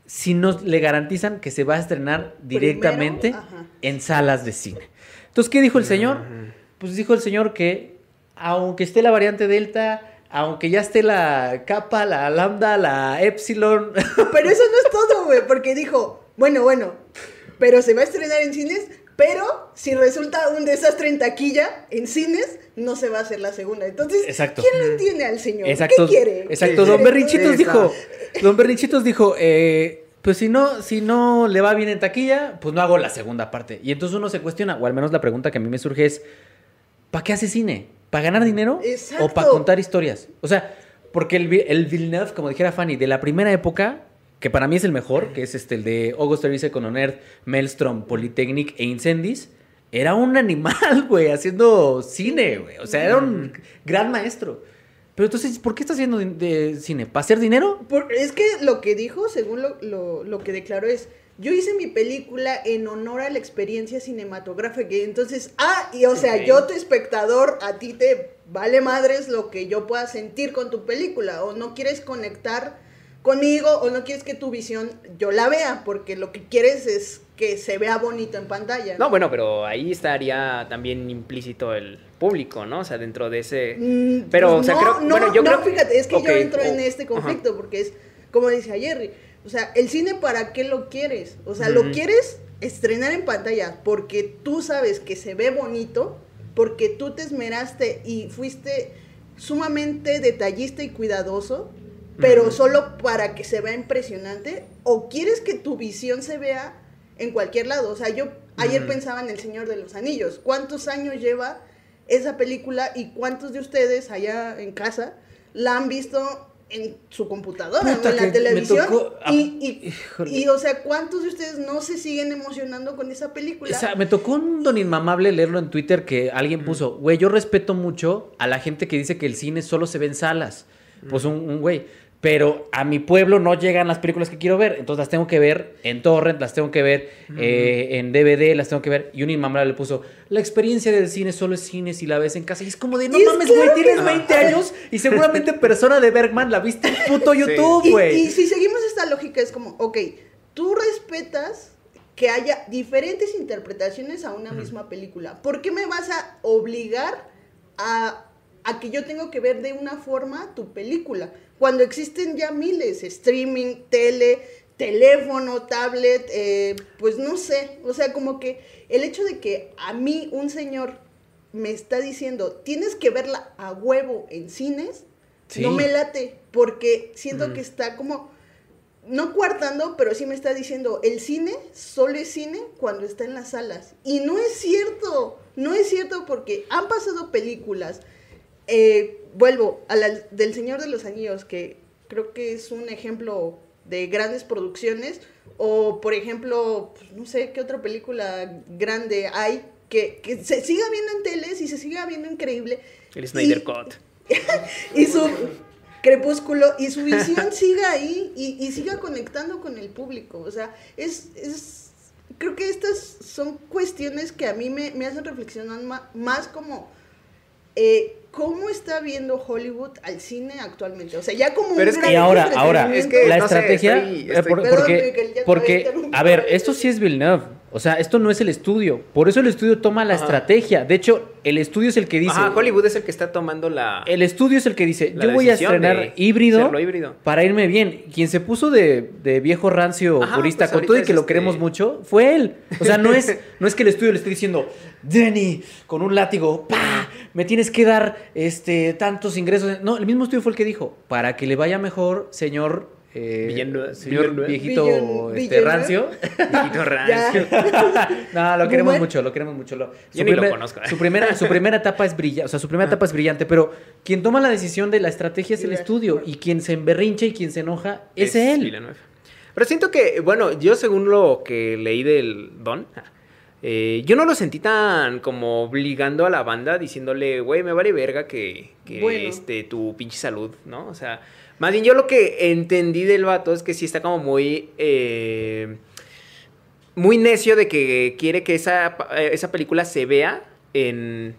si no le garantizan que se va a estrenar directamente Primero, en salas de cine. Entonces, ¿qué dijo el señor? Ujú. Pues dijo el señor que aunque esté la variante Delta, aunque ya esté la capa, la lambda, la epsilon, Pero eso no es todo, güey, porque dijo, bueno, bueno, pero se va a estrenar en cines, pero si resulta un desastre en taquilla, en cines, no se va a hacer la segunda. Entonces, Exacto. ¿quién lo entiende al señor? Exacto, ¿Qué quiere? exacto. Don. Berrinchitos dijo, Don Berrinchitos dijo, eh, pues si no, si no le va bien en taquilla, pues no hago la segunda parte. Y entonces uno se cuestiona, o al menos la pregunta que a mí me surge es, ¿para qué hace cine? ¿Para ganar dinero? Exacto. ¿O para contar historias? O sea, porque el, el Villeneuve, como dijera Fanny, de la primera época, que para mí es el mejor, que es este, el de August Derrice con Earth, Maelstrom, Polytechnic e Incendies, era un animal, güey, haciendo cine, güey. O sea, era un gran maestro. Pero entonces, ¿por qué está haciendo de, cine? ¿Para hacer dinero? Por- es que lo que dijo, según lo, lo- lo que declaró, es: Yo hice mi película en honor a la experiencia cinematográfica. Y entonces, ah, y o sea, yo, tu espectador, a ti te vale madres lo que yo pueda sentir con tu película. O no quieres conectar conmigo, o no quieres que tu visión yo la vea, porque lo que quieres es que se vea bonito en pantalla. No, bueno, pero ahí estaría también implícito el público, ¿no? O sea, dentro de ese... Mm, Pero, pues o sea, no, creo- no, bueno, yo no, creo- fíjate, es que yo entro en este conflicto porque es, como decía Jerry, o sea, el cine para qué lo quieres? O sea, lo quieres estrenar en pantalla porque tú sabes que se ve bonito, porque tú te esmeraste y fuiste sumamente detallista y cuidadoso pero solo para que se vea impresionante, o quieres que tu visión se vea en cualquier lado. O sea, yo ayer pensaba en El Señor de los Anillos. ¿Cuántos años lleva esa película y cuántos de ustedes allá en casa la han visto en su computadora Puta, o en la televisión? tocó- y, y, o sea, ¿cuántos de ustedes no se siguen emocionando con esa película? O sea, me tocó un don inmamable leerlo en Twitter que alguien puso, güey, yo respeto mucho a la gente que dice que el cine solo se ve en salas. Pues un, un güey. Pero a mi pueblo no llegan las películas que quiero ver. Entonces las tengo que ver en torrent, las tengo que ver eh, en DVD, las tengo que ver. Y un inmamable le puso, la experiencia del cine solo es cine si la ves en casa. Y es como de, no mames, güey, tienes no. 20 años y seguramente persona de Bergman la viste en puto YouTube, güey. y si seguimos esta lógica, es como, ok, tú respetas que haya diferentes interpretaciones a una misma película. ¿Por qué me vas a obligar a, a que yo tengo que ver de una forma tu película? Cuando existen ya miles, streaming, tele, teléfono, tablet, eh, pues no sé, o sea, como que el hecho de que a mí un señor me está diciendo, tienes que verla a huevo en cines, Sí. no me late, porque siento que está como, no coartando, pero sí me está diciendo, el cine solo es cine cuando está en las salas. Y no es cierto, no es cierto porque han pasado películas, eh, vuelvo a la del Señor de los Anillos, que creo que es un ejemplo de grandes producciones, o por ejemplo, pues, no sé qué otra película grande hay que, que se siga viendo en teles y se siga viendo increíble. El Snyder Y- Cut. y su crepúsculo y su visión siga ahí y, y siga conectando con el público. O sea, es, es creo que estas son cuestiones que a mí me, me hacen reflexionar más como eh, cómo está viendo Hollywood al cine actualmente. O sea, ya como Pero un es que- gran Y ahora, ahora. Es que- la no sé, estrategia, estoy- eh, estoy- por- Perdón, porque, Miguel, ya te porque, a ver, esto sí es Villeneuve, o sea, esto no es el estudio, por eso el estudio toma la Ajá. estrategia, de hecho, el estudio es el que dice, Ajá, Hollywood es el que está tomando la. el estudio es el que dice, yo voy a estrenar híbrido, híbrido. para irme bien, quien se puso de, de viejo rancio Ajá, purista pues con todo y que lo este- queremos mucho, fue él, o sea, no es, no es que el estudio le esté diciendo, Denny, con un látigo, pa, me tienes que dar este tantos ingresos, no, el mismo estudio fue el que dijo, para que le vaya mejor, señor eh, Villanueva, señor Villanueva. viejito Villan- este, Villanueva. rancio. Viejito rancio. no, lo queremos mucho, lo queremos mucho. Lo, Yo ni lo conozco. Su primera, su primera etapa es brillante, o sea, su primera etapa es brillante, pero quien toma la decisión de la estrategia es el estudio y quien se emberrincha y quien se enoja es, él. Pero siento que, bueno, yo según lo que leí del Don, eh, yo no lo sentí tan como obligando a la banda diciéndole, güey, me vale verga que, que Bueno. este, tu pinche salud, ¿no? O sea, más bien yo lo que entendí del vato es que sí está como muy... eh, muy necio de que quiere que esa, eh, esa película se vea en,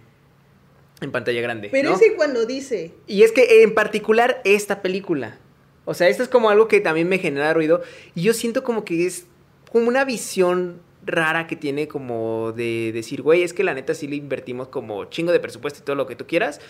en pantalla grande. Pero ¿no? es que cuando dice, Y es que en particular esta película. O sea, esto es como algo que también me genera ruido. Y yo siento como que es como una visión rara que tiene como de decir, güey, es que la neta sí le invertimos como chingo de presupuesto y todo lo que tú quieras.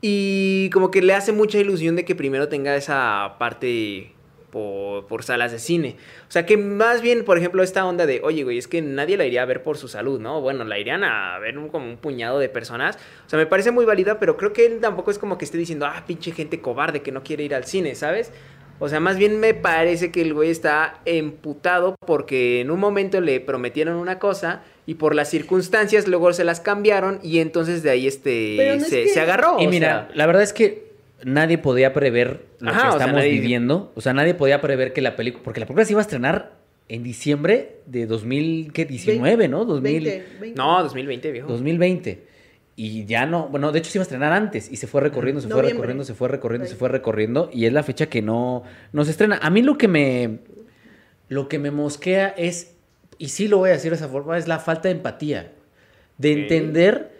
Y como que le hace mucha ilusión de que primero tenga esa parte por, por salas de cine. O sea, que más bien, por ejemplo, esta onda de, oye, güey, es que nadie la iría a ver por su salud, ¿no? Bueno, la irían a ver como un puñado de personas. O sea, me parece muy válida, pero creo que él tampoco es como que esté diciendo, ah, pinche gente cobarde que no quiere ir al cine, ¿sabes? O sea, más bien me parece que el güey está emputado porque en un momento le prometieron una cosa y por las circunstancias luego se las cambiaron y entonces de ahí este es se, que- se agarró. Y o mira, sea. la verdad es que nadie podía prever lo Ajá, que o sea, estamos nadie- viviendo. O sea, nadie podía prever que la película. Porque la película se iba a estrenar en diciembre de 2019, ¿no? 2000, 20, 20. No, 2020, viejo. 2020. Y ya no, bueno, de hecho se iba a estrenar antes y se fue recorriendo, se fue recorriendo, se fue recorriendo, se fue recorriendo y es la fecha que no, no se estrena. A mí lo que me, lo que me mosquea es, y sí lo voy a decir de esa forma, es la falta de empatía, de entender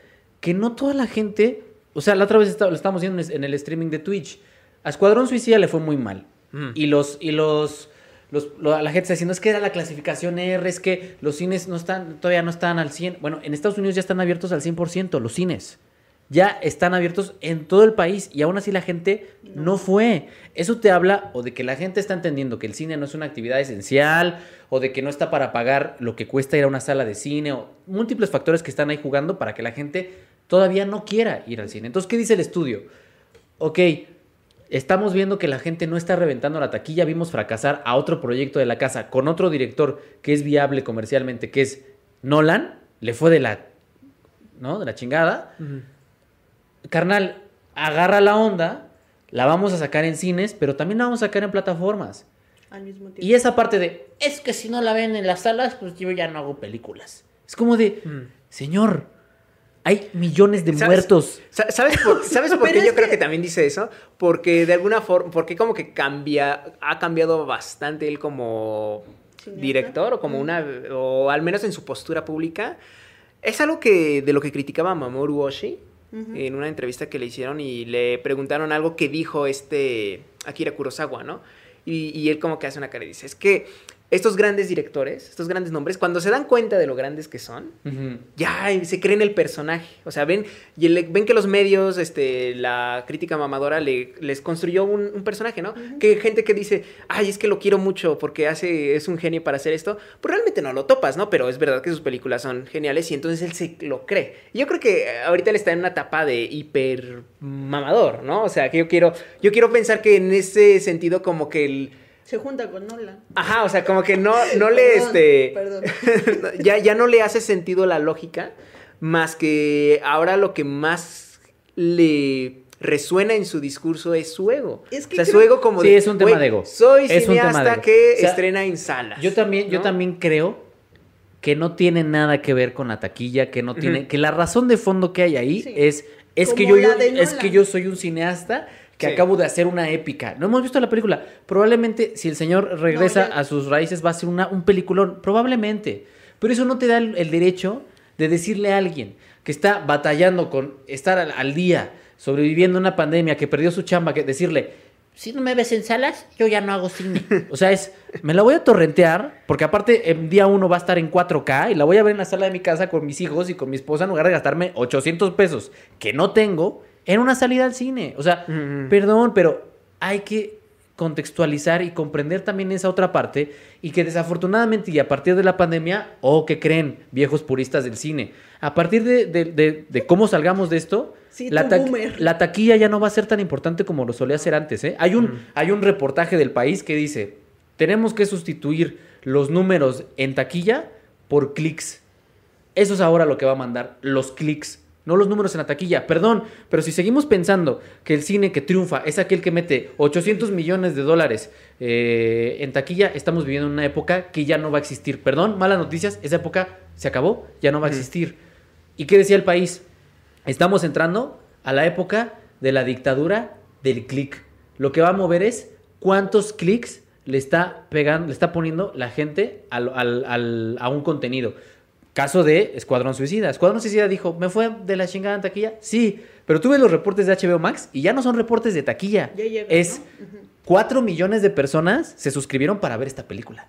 que no toda la gente, o sea, la otra vez está- lo estábamos viendo en el streaming de Twitch, a Escuadrón Suicida le fue muy mal Mm. y los, y los, los- lo- la gente está diciendo, es que era la clasificación R, es que los cines no están, todavía no están al 100. Bueno, en Estados Unidos ya están abiertos al 100%, los cines. Ya están abiertos en todo el país y aún así la gente no fue. Eso te habla o de que la gente está entendiendo que el cine no es una actividad esencial o de que no está para pagar lo que cuesta ir a una sala de cine o múltiples factores que están ahí jugando para que la gente todavía no quiera ir al cine. Entonces, ¿qué dice el estudio? Ok, estamos viendo que la gente no está reventando la taquilla, vimos fracasar a otro proyecto de la casa con otro director que es viable comercialmente, que es Nolan, le fue de la, ¿no? De la chingada. Carnal, agarra la onda, la vamos a sacar en cines, pero también la vamos a sacar en plataformas. Al mismo tiempo. Y esa parte de, es que si no la ven en las salas, pues yo ya no hago películas. Es como de, señor, hay millones de ¿Sabes? muertos. Sa- ¿Sabes por, ¿sabes por qué yo creo que- también dice eso? Porque de alguna forma, porque como que cambia, ha cambiado bastante él como director o como una, o al menos en su postura pública. Es algo que de lo que criticaba Mamoru Oshii en una entrevista que le hicieron y le preguntaron algo que dijo este Akira Kurosawa, ¿no? Y, y él como que hace una cara y dice, es que estos grandes directores, estos grandes nombres, cuando se dan cuenta de lo grandes que son, ya se creen el personaje. O sea, ven, y ven que los medios, este, la crítica mamadora le, les construyó un, un personaje, ¿no? Que gente que dice, ay, es que lo quiero mucho porque hace, es un genio para hacer esto. Pues realmente no lo topas, ¿no? Pero es verdad que sus películas son geniales y entonces él se lo cree. Y yo creo que eh, ahorita él está en una etapa de hiper mamador, ¿no? O sea, que yo quiero, yo quiero pensar que en ese sentido como que el... Se junta con Nolan. Ajá, o sea, como que no, no le, Perdón, este... Perdón. ya, ya no le hace sentido la lógica, más que ahora lo que más le resuena en su discurso es su ego. Es que o sea, su ego como Sí, es un tema "Güey, de ego. Soy Es un tema de cineasta ego. que O sea, estrena en salas. Yo también, yo también creo que no tiene nada que ver con la taquilla, que no tiene, que la razón de fondo que hay ahí Sí. es, es que yo, es que yo soy un cineasta que Sí. acabo de hacer una épica. No hemos visto la película. Probablemente si el señor regresa No, a sus raíces va a ser una, un peliculón. Probablemente. Pero eso no te da el, el derecho de decirle a alguien que está batallando con estar al, al día, sobreviviendo a una pandemia, que perdió su chamba, que decirle, si no me ves en salas, yo ya no hago cine. O sea, es, me la voy a torrentear, porque aparte en día uno va a estar en 4K y la voy a ver en la sala de mi casa con mis hijos y con mi esposa en lugar de gastarme 800 pesos que no tengo en una salida al cine. O sea, perdón, pero hay que contextualizar y comprender también esa otra parte y que desafortunadamente y a partir de la pandemia, o que creen viejos puristas del cine, a partir de, de- de- de cómo salgamos de esto, Sí, la, tú, ta- boomer. la taquilla ya no va a ser tan importante como lo solía ser antes. ¿eh? Hay, un, hay un reportaje del país que dice, tenemos que sustituir los números en taquilla por clics. Eso es ahora lo que va a mandar, los clics, no los números en la taquilla. Perdón, pero si seguimos pensando que el cine que triunfa es aquel que mete 800 millones de dólares eh, en taquilla, estamos viviendo una época que ya no va a existir. Perdón, malas noticias, esa época se acabó, ya no va a existir. ¿Y qué decía el país? Estamos entrando a la época de la dictadura del clic. Lo que va a mover es cuántos clics le está pegando, le está poniendo la gente al- al- al- a un contenido. Caso de Escuadrón Suicida. Escuadrón Suicida dijo, ¿me fue de la chingada en taquilla? Sí, pero tuve los reportes de HBO Max y ya no son reportes de taquilla. Ya es ¿no? Ujú. 4 millones de personas se suscribieron para ver esta película.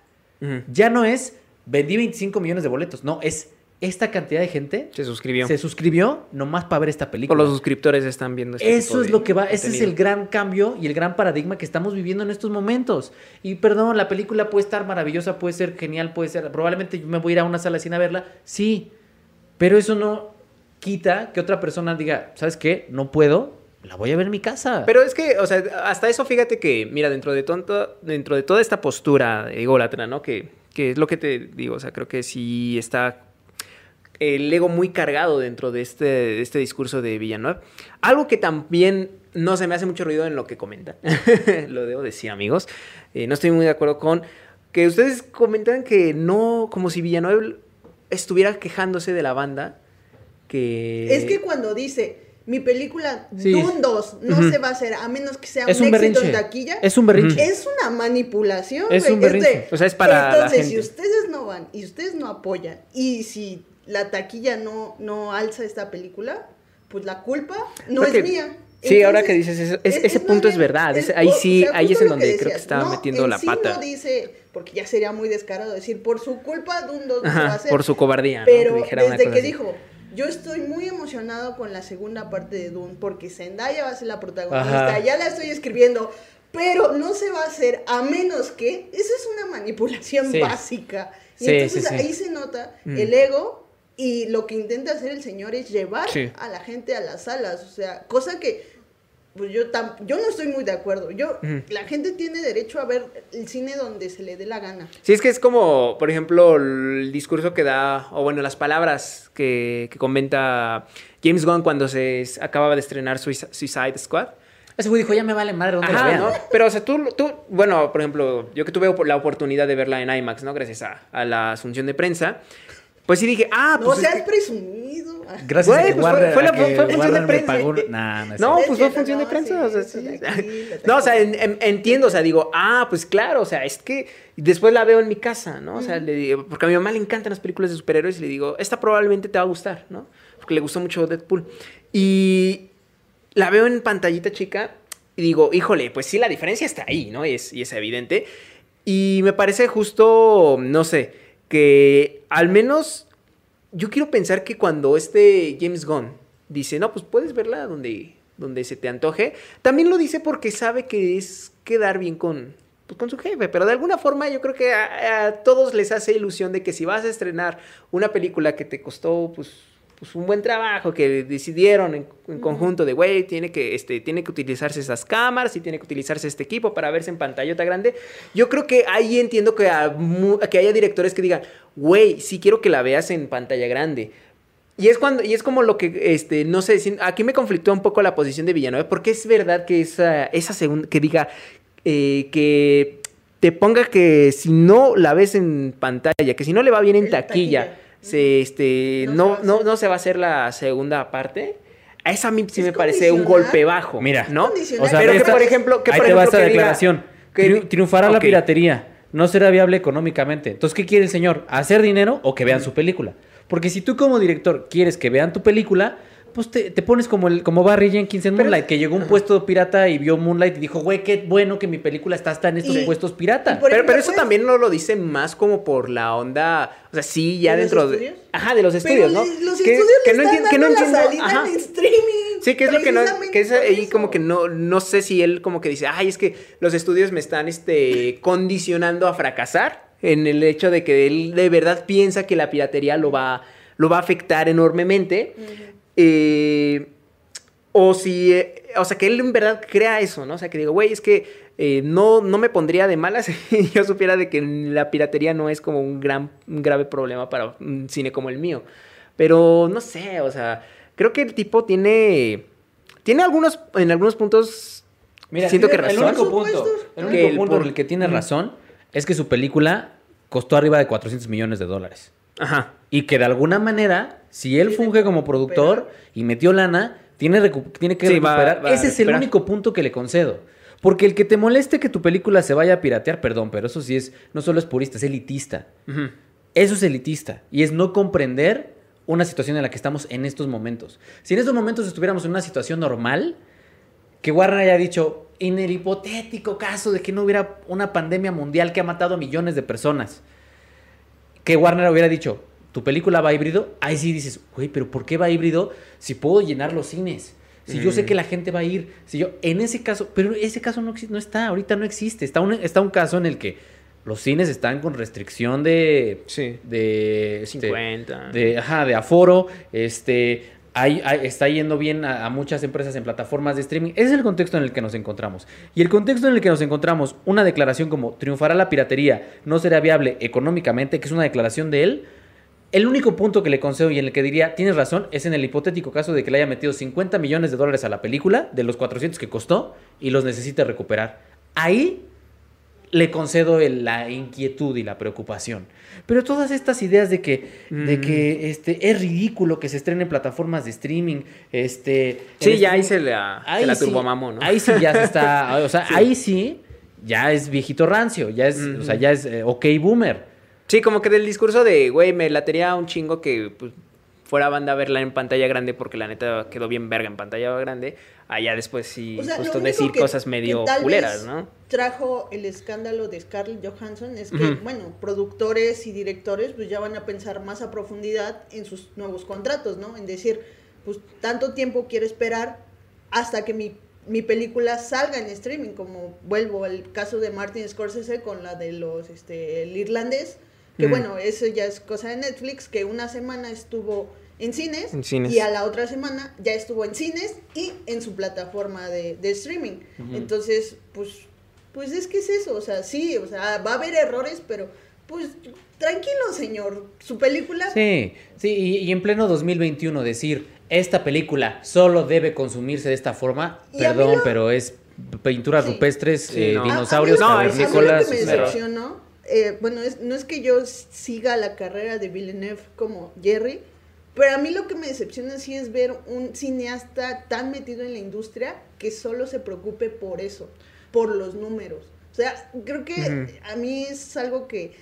Ya no es, vendí 25 millones de boletos. No, es esta cantidad de gente Se suscribió. se suscribió nomás para ver esta O película. los suscriptores están viendo este Eso es lo que va, ese es el gran cambio y el gran paradigma que estamos viviendo en estos momentos. Y perdón, la película puede estar maravillosa, puede ser genial, puede ser, probablemente yo me voy a ir a una sala cine a verla, sí, pero eso no quita que otra persona diga, ¿sabes qué? No puedo, la voy a ver en mi casa. Pero es que, o sea, hasta eso fíjate que, mira, dentro de, tonto, dentro de toda esta postura ególatra, ¿no? Que, que es lo que te digo, o sea, creo que sí está el ego muy cargado dentro de este, de este discurso de Villanueva. Algo que también no se me hace mucho ruido en lo que comentan, lo debo decir, amigos. Eh, no estoy muy de acuerdo con que ustedes comentan que no, como si Villanueva estuviera quejándose de la banda. Que... Es que cuando dice mi película Sí. Dune 2 no se va a hacer a menos que sea es un, un éxito berrinche. en taquilla, Es un berrinche. es una manipulación. Es un berrinche. de, O sea, es para la Entonces, si ustedes no van y ustedes no apoyan y si la taquilla no, no alza esta película, pues la culpa no Creo es que- mía. Sí, ahora que dices eso, es- ese punto es verdad, el- ahí o sí- sea, ahí es en que donde creo que estaba no, metiendo en la sí pata. no dice, porque ya sería muy descarado decir, por su culpa Dune 2 no se va a Ajá, hacer. por su cobardía, ¿no? Pero Que dijera una desde que así. dijo, yo estoy muy emocionado con la segunda parte de Dune porque Zendaya va a ser la protagonista, Ajá. ya la estoy escribiendo, pero no se va a hacer a menos que, esa es una manipulación Sí. básica. Y Sí, entonces sí, sí. ahí se nota Mm. el ego y lo que intenta hacer el señor es llevar Sí. a la gente a las salas, o sea, cosa que pues yo tam yo no estoy muy de acuerdo. Yo, Ujú. la gente tiene derecho a ver el cine donde se le dé la gana. Sí, es que es como, por ejemplo, el discurso que da, o bueno, las palabras que, que comenta James Gunn cuando se acababa de estrenar Suici- Suicide Squad. Ese güey dijo, ya me vale madre donde vean. ¿no? Pero, o sea, tú, tú, bueno, por ejemplo, yo que tuve la oportunidad de verla en IMAX, ¿no? Gracias a, a la asunción de prensa, pues sí dije, ah, No pues... es seas que- presumido. Ah, Gracias Güey, pues fue- Warner, fue la- fue función de prensa. pagó- Eh, Nah, no No, pues fue función de no, prensa, sí, o sea, eso sí. de aquí, de No, o sea, aquí. en- en- entiendo, o sea, digo, ah, pues claro, o sea, es que después la veo en mi casa, ¿no? O sea, le digo, porque a mi mamá le encantan las películas de superhéroes y le digo, esta probablemente te va a gustar, ¿no? Porque le gustó mucho Deadpool. Y la veo en pantallita chica y digo, híjole, pues sí, la diferencia está ahí, ¿no? Y es, y es evidente. Y me parece justo, no sé, que al menos yo quiero pensar que cuando este James Gunn dice, no, pues puedes verla donde, donde se te antoje, también lo dice porque sabe que es quedar bien con, pues, con su jefe, pero de alguna forma yo creo que a, a todos les hace ilusión de que si vas a estrenar una película que te costó, pues pues un buen trabajo que decidieron en, en conjunto de güey tiene que este tiene que utilizarse esas cámaras y tiene que utilizarse este equipo para verse en pantallota grande. Yo creo que ahí entiendo que, a que haya directores que digan güey sí quiero que la veas en pantalla grande y es cuando y es como lo que este no sé aquí me conflictó un poco la posición de Villanueva porque es verdad que esa esa segunda que diga eh, que te ponga que si no la ves en pantalla que si no le va bien en En la taquilla, taquilla. Se este No se no va a no, se va a hacer la segunda parte a esa a mí sí Es me parece un golpe bajo Mira, no. O sea, pero que por ejemplo que ahí por te va ejemplo esta que declaración. triunfará la piratería. No será viable económicamente. Entonces, ¿qué quiere el señor? ¿Hacer dinero o que vean su película? Porque si tú como director quieres que vean tu película, pues te, te pones como el como Barry Jenkins en Moonlight, es- que llegó a un puesto pirata y vio Moonlight y dijo, güey, qué bueno que mi película está hasta en estos Y- puestos pirata. pero, ejemplo, pero eso pues- también no lo dice más como por la onda, o sea, sí, ya ¿De los dentro de... Ajá, de los Pero estudios, ¿no? los que, estudios que le no están entiendo, que no entiendo, salida ajá. en streaming. Sí, que es lo que no, que es ahí como que no, no sé si él como que dice, ay, es que los estudios me están este, condicionando a fracasar en el hecho de que él de verdad piensa que la piratería lo va, lo va a afectar enormemente. Eh, o si, eh, o sea, que él en verdad crea eso, ¿no? O sea, que digo, güey, es que eh, no, no me pondría de malas si yo supiera de que la piratería no es como un gran, un grave problema para un cine como el mío. Pero no sé, o sea, creo que el tipo tiene, tiene algunos, en algunos puntos, Mira, siento que el razón. único Por punto, el único el punto por- en el que tiene razón es que su película costó arriba de 400 millones de dólares. Ajá. Y que de alguna manera, si él funge como productor recuperar. y metió lana, tiene, recu- tiene que Sí, recuperar. va Ese es el único punto que le concedo. Porque el que te moleste que tu película se vaya a piratear, perdón, pero eso sí es, no solo es purista, es elitista. Eso es elitista. Y es no comprender una situación en la que estamos en estos momentos. Si en estos momentos estuviéramos en una situación normal, que Warner haya dicho, en el hipotético caso de que no hubiera una pandemia mundial que ha matado a millones de personas, que Warner hubiera dicho, tu película va híbrido, ahí sí dices, güey, pero ¿por qué va híbrido si puedo llenar los cines? Si yo sé Mm. que la gente va a ir, si yo, en ese caso, pero ese caso no, no está, ahorita no existe, está un, está un caso en el que los cines están con restricción de, Sí. de, este, 50. de, ajá, de aforo, este, hay- está yendo bien a, muchas empresas en plataformas de streaming. Ese es el contexto en el que nos encontramos. Y el contexto en el que nos encontramos, una declaración como triunfará la piratería, no será viable económicamente, que es una declaración de él. El único punto que le concedo y en el que diría, tienes razón, es en el hipotético caso de que le haya metido 50 millones de dólares a la película, de los 400 que costó, y los necesite recuperar. Ahí le concedo el- la inquietud y la preocupación. Pero todas estas ideas de que, de Mm. que este, es ridículo que se estrenen plataformas de streaming, este... en Sí, ya ahí mu- se la, se ahí la turbomamó, ¿no? Ahí sí ya se está, o sea, Sí. ahí sí ya es viejito rancio, ya es, o sea, Ujú. ya es eh, ok boomer. Sí, como que del discurso de, güey, me latería un chingo que pues, fuera banda a verla en pantalla grande porque la neta quedó bien verga en pantalla grande. Allá después sí, O sea, único decir que- cosas medio culeras, ¿no? Trajo el escándalo de Scarlett Johansson es que, bueno, productores y directores pues ya van a pensar más a profundidad en sus nuevos contratos, ¿no? En decir, pues tanto tiempo quiero esperar hasta que mi, mi película salga en streaming, como vuelvo al caso de Martin Scorsese con la de los, este, el irlandés, que bueno, eso ya es cosa de Netflix, que una semana estuvo en cines, En cines. y a la otra semana ya estuvo en cines y en su plataforma de, de streaming. Entonces, pues, pues es que es eso, o sea, sí, o sea, va a haber errores, pero pues tranquilo, señor, su película Sí, sí, y, y en pleno 2021 decir, esta película solo debe consumirse de esta forma, Y perdón, lo- pero es pinturas Sí. rupestres, Sí, eh, no. dinosaurios, a- a mí lo- cavernícolas. A mí lo que me decepcionó, eh, bueno, es- no es que yo siga la carrera de Villeneuve como Jerry, pero a mí lo que me decepciona sí es ver un cineasta tan metido en la industria que solo se preocupe por eso, por los números. O sea, creo que a mí es algo que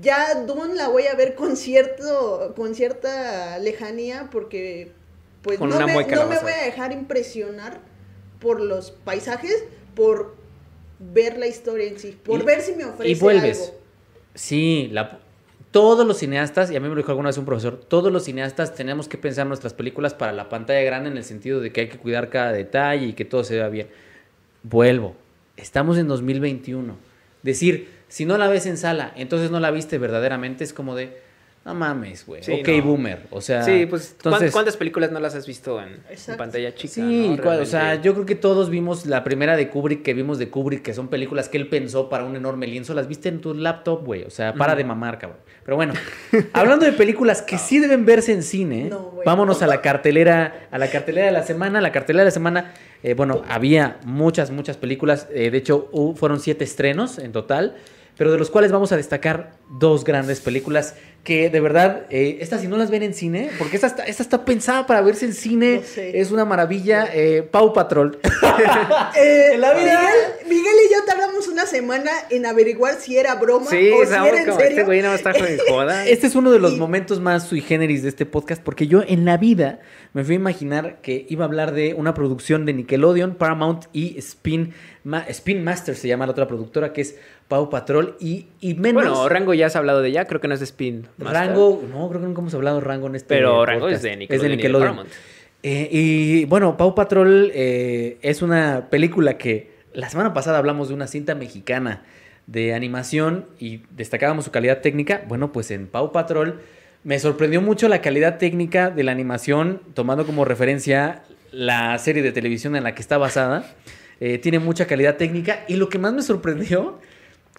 ya Dune la voy a ver con cierto, con cierta lejanía porque pues Con no, me, no me voy a dejar impresionar por los paisajes, por ver la historia en sí, por Y- ver si me ofrece y vuelves. algo. Sí, la- todos los cineastas, y a mí me lo dijo alguna vez un profesor, todos los cineastas tenemos que pensar nuestras películas para la pantalla grande en el sentido de que hay que cuidar cada detalle y que todo se vea bien. Vuelvo, estamos en 2021. Decir, si no la ves en sala, entonces no la viste verdaderamente, es como de, no mames, güey. Sí, ok, no. boomer. O sea, Sí, pues ¿cuán- entonces, ¿cuántas películas no las has visto en, pantalla chica? Sí, no? o sea, yo creo que todos vimos la primera de Kubrick que vimos de Kubrick, que son películas que él pensó para un enorme lienzo, las viste en tu laptop, güey. O sea, para de mamar, cabrón. Pero bueno, hablando de películas que sí deben verse en cine, vámonos a la cartelera, a la cartelera de la semana. La cartelera de la semana, eh, bueno, había muchas, muchas películas. eh, de hecho, fueron siete estrenos en total. Pero de los cuales vamos a destacar dos grandes películas que de verdad, eh, estas si no las ven en cine, porque esta está, esta está pensada para verse en cine, No sé. es una maravilla. eh, Pau Patrol. Eh, En la vida- Miguel, Miguel y yo tardamos una semana en averiguar si era broma Sí, o si era en como, serio. este güey no joda. Este es uno de los Y- momentos más sui generis de este podcast, porque yo en la vida me fui a imaginar que iba a hablar de una producción de Nickelodeon, Paramount y Spin, Ma- Spin Master, se llama la otra productora, que es Pau Patrol, y, y menos... Bueno, Rango ya has hablado de ella, creo que no es de Spin. Master. Rango, no, creo que nunca hemos hablado de Rango en este Pero Rango podcast. es de Es Nickelodeon. de y de Nickelodeon. Eh, y bueno, Pau Patrol eh, es una película que la semana pasada hablamos de una cinta mexicana de animación y destacábamos su calidad técnica. Bueno, pues en Pau Patrol me sorprendió mucho la calidad técnica de la animación, tomando como referencia la serie de televisión en la que está basada. Eh, tiene mucha calidad técnica y lo que más me sorprendió,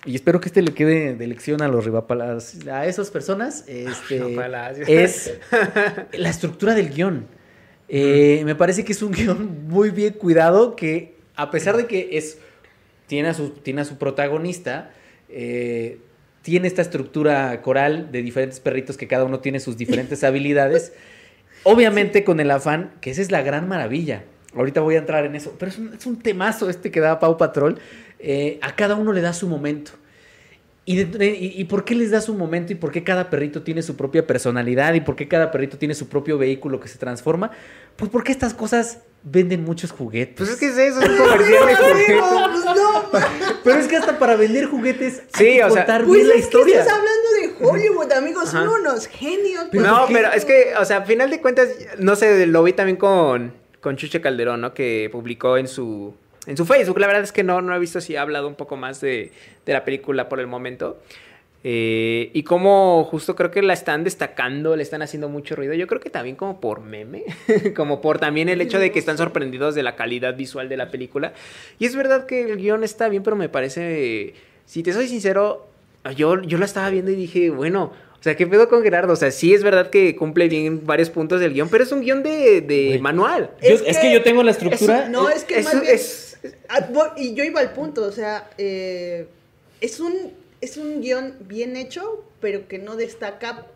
y espero que este le quede de lección a los rivapalas, a esas personas, este, es la estructura del guion. Eh, me parece que es un guion muy bien cuidado que a pesar de que es tiene a su, tiene a su protagonista, eh, tiene esta estructura coral de diferentes perritos que cada uno tiene sus diferentes habilidades. Obviamente con el afán, que esa es la gran maravilla. Ahorita voy a entrar en eso, pero es un, es un temazo este que da Pau Patrol. Eh, a cada uno le da su momento. ¿Y, de- y, y por qué les da su momento? ¿Y por qué cada perrito tiene su propia personalidad? ¿Y por qué cada perrito tiene su propio vehículo que se transforma? Pues porque estas cosas venden muchos juguetes. Pues es que es eso, es un comercial de juguetes. pues no, Pero es que hasta para vender juguetes hay Sí, que o sea, contar pues bien la es que historia. estás hablando de Hollywood, amigos, son Ajá. unos genios. Pero no, pero es que, o sea, a final de cuentas, no sé, lo vi también con, con Chuche Calderón, ¿no? Que publicó en su, en su Facebook. La verdad es que no, no he visto si ha hablado un poco más de, de la película por el momento. Eh, y como justo creo que la están destacando, le están haciendo mucho ruido. Yo creo que también como por meme, como por también el hecho de que están sorprendidos de la calidad visual de la película. Y es verdad que el guion está bien, pero me parece, si te soy sincero, yo, yo la estaba viendo y dije, bueno, o sea, ¿qué pedo con Gerardo? O sea, sí es verdad que cumple bien varios puntos del guion, pero es un guion de, manual. Yo- Es es, que- que yo tengo la estructura. No, es que es- más bien- y yo iba al punto, o sea, eh, es un es un guion bien hecho, pero que no destaca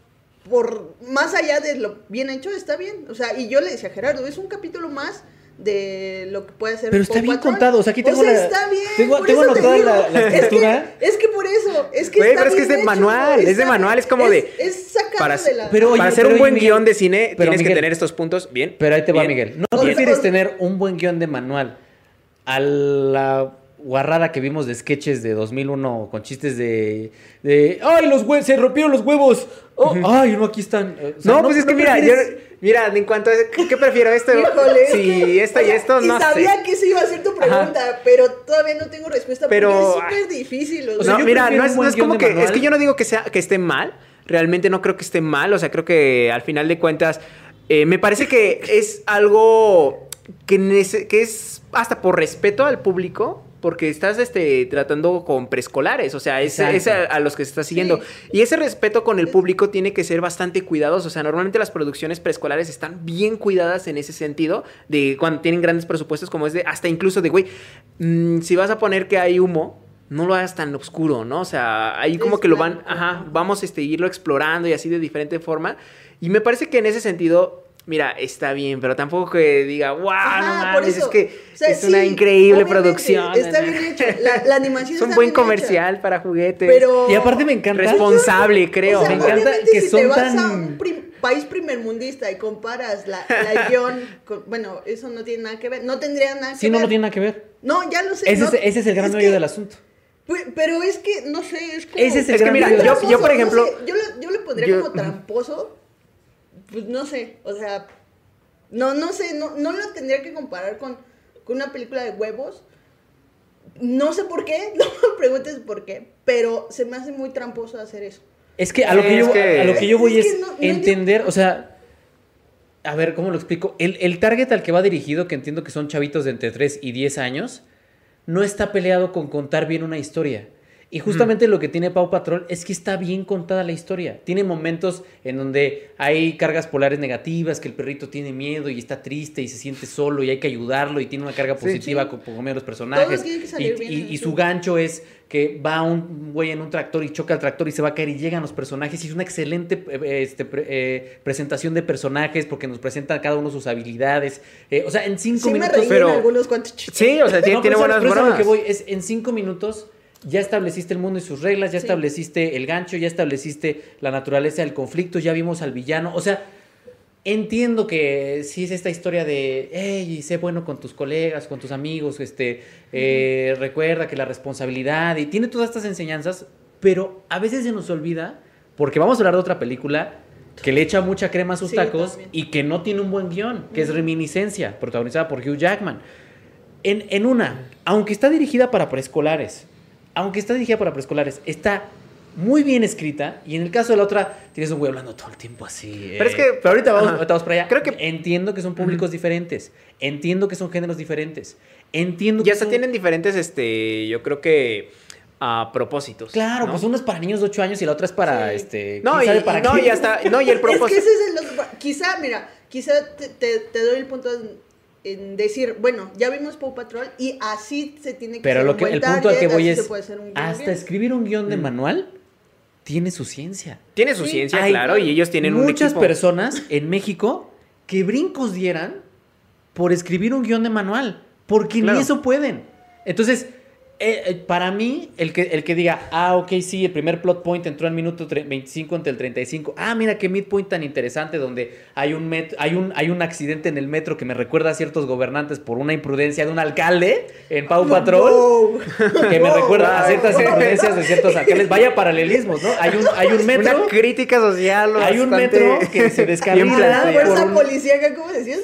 por más allá de lo bien hecho, está bien. O sea, y yo le decía a Gerardo, es un capítulo más de lo que puede hacer Pero está bien contado, o sea, aquí tengo sea, la- está bien. tengo- tengo te la- la Es que- estructura. Es que, por eso, es que está pero es que es de hecho, manual, es de manual, es como de- Es sacado para- de la... pero- Oye, Para hacer pero un buen Miguel, guion de cine pero tienes que tener estos puntos bien. Pero ahí te va, bien. Miguel. ¿No Bien. prefieres tener un buen guion de manual a la guarrada que vimos de sketches de 2001 con chistes de... de ¡Ay, los huevos! ¡Se rompieron los huevos! Oh, ¡Ay, no, aquí están! O sea, No, pues es que mira, yo, mira, en cuanto a ¿qué prefiero esto? Híjole, es sí, que- esto y esto, y no sabía sé. que esa iba a ser tu pregunta, pero todavía no tengo respuesta Pero- porque es súper difícil. O sea, no, yo mira, no es, no es como que, es que yo no digo que sea que esté mal, realmente no creo que esté mal, o sea, creo que al final de cuentas, eh, me parece que es algo que, es hasta por respeto al público. Porque estás este, tratando con preescolares, o sea, es, a, a los que se está siguiendo. Sí. Y ese respeto con el público tiene que ser bastante cuidadoso. O sea, normalmente las producciones preescolares están bien cuidadas en ese sentido, de cuando tienen grandes presupuestos, como es de, hasta incluso de, güey, mm, si vas a poner que hay humo, no lo hagas tan oscuro, ¿no? O sea, ahí como Es que lo van, ajá, vamos este, irlo explorando y así de diferente forma. Y me parece que en ese sentido, mira, está bien, pero tampoco que diga, wow, Ajá, no mames, eso. es que O sea, es una sí, increíble producción. Está bien hecho. La, la animación Es un está buen bien hecha, comercial para juguetes. Pero. Y aparte me encanta. Responsable, creo. O sea, Me encanta que si son te vas tan- a un prim- país primermundista y comparas la, la guion, con- bueno, eso no tiene nada que ver, no tendría nada que Sí, ver. no, no tiene nada que ver. No, ya lo sé. Ese, no, es, ese es el gran que- del asunto. Pero es que, no sé, es como... Ese es el Es que gran mira, yo- yo, por no ejemplo- sé, yo, le, yo le pondría yo- como tramposo, pues no sé, o sea, no, no sé, no, no lo tendría que comparar con, con una película de huevos. No sé por qué, no me preguntes por qué, pero se me hace muy tramposo hacer eso. Es que a lo Sí, que yo, que- a lo que yo voy Es es, que no- no entender, o sea, a ver, ¿cómo lo explico? El, el target al que va dirigido, que entiendo que son chavitos de entre 3 y 10 años, no está peleado con contar bien una historia. Y justamente lo que tiene Pau Patrol es que está bien contada la historia. Tiene momentos en donde hay cargas polares negativas, que el perrito tiene miedo y está triste y se siente solo y hay que ayudarlo y tiene una carga positiva Sí. con, con los personajes. Y- bien y- en y el su gancho es que va un güey en un tractor y choca el tractor y se va a caer y llegan los personajes y es una excelente eh, este, pre- eh, presentación de personajes porque nos presentan cada uno sus habilidades. Eh, o sea, en cinco Sí me minutos... reí pero- en algunos cuantos chistes. Sí, o sea, tiene, No, tiene pero buenas bromas. que voy es en cinco minutos ya estableciste el mundo y sus reglas, ya Sí. estableciste el gancho, ya estableciste la naturaleza del conflicto, ya vimos al villano. O sea, entiendo que sí es esta historia de, hey, sé bueno con tus colegas, con tus amigos, este, eh, recuerda que la responsabilidad y tiene todas estas enseñanzas, pero a veces se nos olvida, porque vamos a hablar de otra película que le echa mucha crema a sus Sí, tacos también. y que no tiene un buen guion, que es Reminiscencia, protagonizada por Hugh Jackman. En, en una, aunque está dirigida para preescolares, aunque está dirigida para preescolares, está muy bien escrita. Y en el caso de la otra, tienes un güey hablando todo el tiempo así. Pero es eh, que- Pero ahorita vamos, ahorita vamos para allá. Creo que- Entiendo que son públicos diferentes. Entiendo que son géneros diferentes. Entiendo que hasta son- tienen diferentes, este, yo creo que, a propósitos. Claro, ¿no? pues una es para niños de 8 años y la otra es para, Sí. este... No, ¿quién y, sabe y para no, qué? y hasta, no, y el Es que propósito. ese es el. Quizá, mira, quizá te, te- te doy el punto en, en decir, bueno, ya vimos Paw Patrol y así se tiene que Pero hacer lo un que, buen el punto al que target, voy es, puede hacer un guion hasta bien. escribir un guion de Mm. manual tiene su ciencia. Tiene su Sí, ciencia, Hay claro, y ellos tienen un muchas personas en México que brincos dieran por escribir un guion de manual, porque Claro. ni eso pueden. Entonces, eh, eh, para mí, el que, el que diga, ah, ok, sí, el primer plot point entró al minuto tre- 25 ante el 35. Ah, mira qué midpoint tan interesante donde hay un, met- hay, un, hay un accidente en el metro que me recuerda a ciertos gobernantes por una imprudencia de un alcalde en Pau Patrol Wow. que me recuerda a ciertas imprudencias de ciertos alcaldes. Vaya paralelismos, ¿no? Hay un, hay un metro. Una crítica social. Hay un metro que se descarrila por fuerza un- policíaca, ¿cómo decías?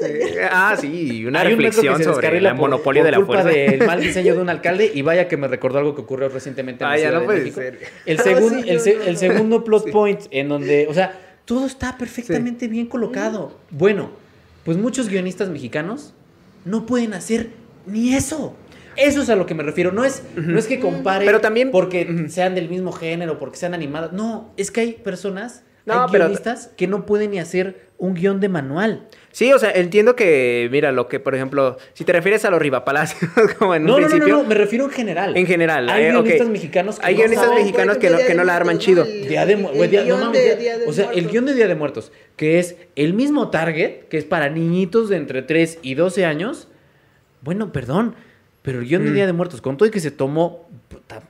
Ah, sí, y una Hay un metro que reflexión se sobre descarrila el por- monopolio por de la culpa fuerza. del mal diseño de un alcalde y vaya que me recordó algo que ocurrió recientemente en la Ah, ya Ciudad no de puede México. ser. El, segun- sí, el, se- segundo plot point en donde, o sea, todo está perfectamente bien colocado. Bueno, pues muchos guionistas mexicanos no pueden hacer ni eso. Eso es a lo que me refiero. No es, no es que compare Pero también- porque sean del mismo género, porque sean animadas. No, es que hay personas, No, hay pero- guionistas que no pueden ni hacer un guion de manual. Sí, o sea, entiendo que, mira, lo que, por ejemplo, si te refieres a los ribapalacios, como en No, un no, no, principio. no, no, me refiero en general. En general, Hay eh, guionistas mexicanos que Hay no guionistas saben- mexicanos que no, que no la arman chido. Día de, güey, día- no mames, de día- Día de o sea, el guion de Día de Muertos, que es el mismo target, que es para niñitos de entre 3 y 12 años. Bueno, perdón, pero el guion de Mm. Día de Muertos, con todo y que se tomó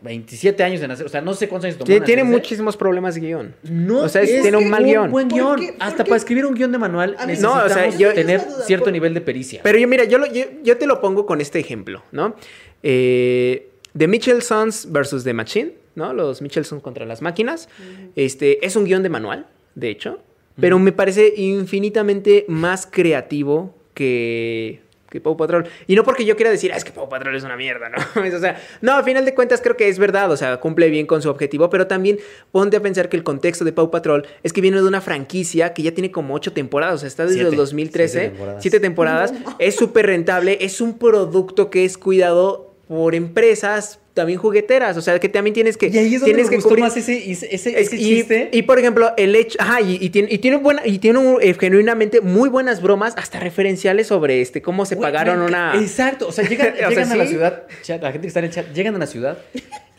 27 años en hacer, o sea, no sé cuántos años tomó. Sí, tiene hacerse. muchísimos problemas de guion. No, O sea, es- tiene un mal guion. buen ¿Por guion. qué? ¿Por Hasta qué? para escribir un guion de manual A mí- necesitamos No, o sea, yo- tener duda, cierto ¿por- nivel de pericia. Pero yo, mira, yo, lo- yo, yo te lo pongo con este ejemplo, ¿no? Eh, The Mitchell Sons versus The Machine, ¿no? Los Mitchell Sons contra las máquinas. Este, es un guion de manual, de hecho, pero me parece infinitamente más creativo que, que Paw Patrol. Y no porque yo quiera decir, ah, es que Paw Patrol es una mierda, ¿no? o sea, no, al final de cuentas creo que es verdad, o sea, cumple bien con su objetivo, pero también ponte a pensar que el contexto de Paw Patrol es que viene de una franquicia que ya tiene como ocho temporadas, o sea, está desde Siete. el 2013, Siete temporadas. siete temporadas, es súper rentable, es un producto que es cuidado por empresas también jugueteras, o sea, que también tienes que Y ahí es donde tienes me que gustó cubrir- más ese, ese, ese, es- ese y, chiste. y, por ejemplo, el hecho, ajá, y, y tiene, y tiene buena, y tiene un- eh, genuinamente muy buenas bromas, hasta referenciales sobre este cómo se pagaron me una. Exacto, o sea, llegan, O sea, llegan a la ciudad, chat, la gente que está en el chat, llegan a la ciudad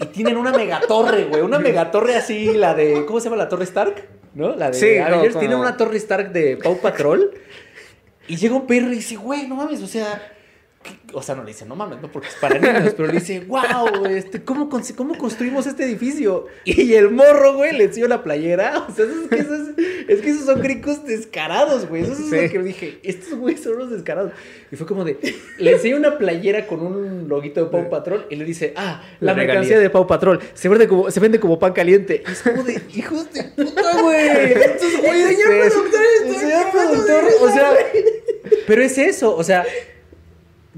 y tienen una megatorre, güey, una megatorre así, la de, ¿cómo se llama la torre Stark? ¿No? La de Sí, Avengers, como- tienen una torre Stark de Paw Patrol y llega un perro y dice, güey, no mames, o sea. O sea, no le dice, no mames, no porque es para niños, pero le dice, wow, este, ¿cómo, ¿cómo construimos este edificio? Y el morro, güey, le enseñó la playera, o sea, es que esos, es que esos son gringos descarados, güey, eso es Sí. lo que dije, estos güeyes son unos descarados. Y fue como de, le enseñó una playera con un loguito de Pau Patrol y le dice, ah, la La mercancía de Pau Patrol se vende como, se vende como pan caliente. Y es como de, hijos de puta, güey. Estos güeyes, señor productor señor productor, o sea, pero es eso, o sea,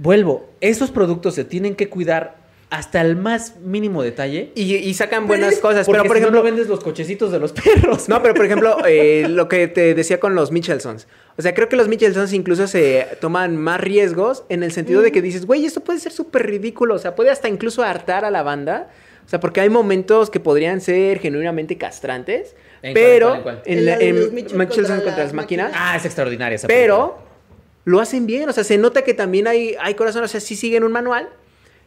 vuelvo, esos productos se tienen que cuidar hasta el más mínimo detalle. Y, y sacan buenas cosas. Pero por si ejemplo. no, vendes los cochecitos de los perros. No, pero por ejemplo, eh, lo que te decía con los Michelsons. O sea, creo que los Michelsons incluso se toman más riesgos en el sentido de que dices, güey, esto puede ser súper ridículo. O sea, puede hasta incluso hartar a la banda. O sea, porque hay momentos que podrían ser genuinamente castrantes. ¿En cuál, pero en cuál, en cuál? en la- en los Michelsons contra contra las las máquinas. máquinas. Ah, es extraordinaria esa Pero lo hacen bien, o sea, se nota que también hay, hay corazón, o sea, sí siguen un manual.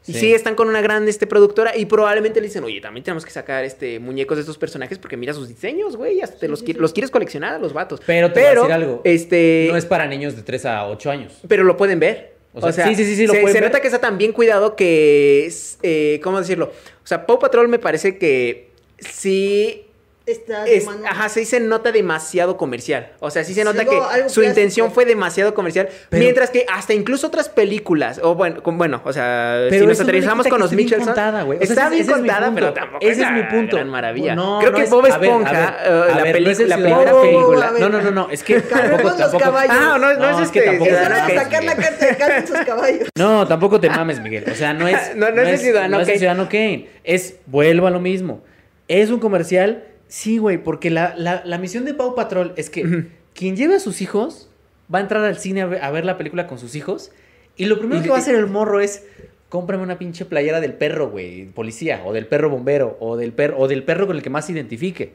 Y Sí. sí están con una gran este, productora y probablemente le dicen, oye, también tenemos que sacar este muñecos de estos personajes porque mira sus diseños, güey, hasta te los, qui- los quieres coleccionar a los vatos. Pero te voy a decir algo. Este, No es para niños de 3 a 8 años. pero lo pueden ver. O O sea, sí, sí, sí, lo se, nota que está tan bien cuidado que es, eh, ¿cómo decirlo? O sea, Paw Patrol me parece que sí Está es- tomando- ajá, sí se nota demasiado comercial. O sea, sí se nota que su intención fue demasiado comercial. Pero- mientras que hasta incluso otras películas, o bueno, con- bueno o sea, si nos no aterrizamos con los esté bien Michelson, contada, está ese- bien ese es mi contada, punto. pero tampoco Ese es mi punto. gran maravilla. No, Creo no que es- Bob ver, Esponja, ver, eh, la, ver, no es película, el la primera película. No, no, no, no, es que Cargamos tampoco, los tampoco. caballos. Ah, no, no No, es es que este. tampoco- Esa Ciudadano era Kane. sacar la carta de cartas sus caballos. No, tampoco te mames, Miguel. O sea, no es. No, no es el Ciudadano no es Kane. Ciudadano Kane. Es, vuelvo a lo mismo. Es un comercial, sí, güey, porque la, la, la misión de Pau Patrol es que quien lleve a sus hijos va a entrar al cine a ver, a ver la película con sus hijos y lo primero Y- que va a hacer el morro es cómprame una pinche playera del perro, güey, policía, o del perro bombero, o del perro, o del perro con el que más se identifique.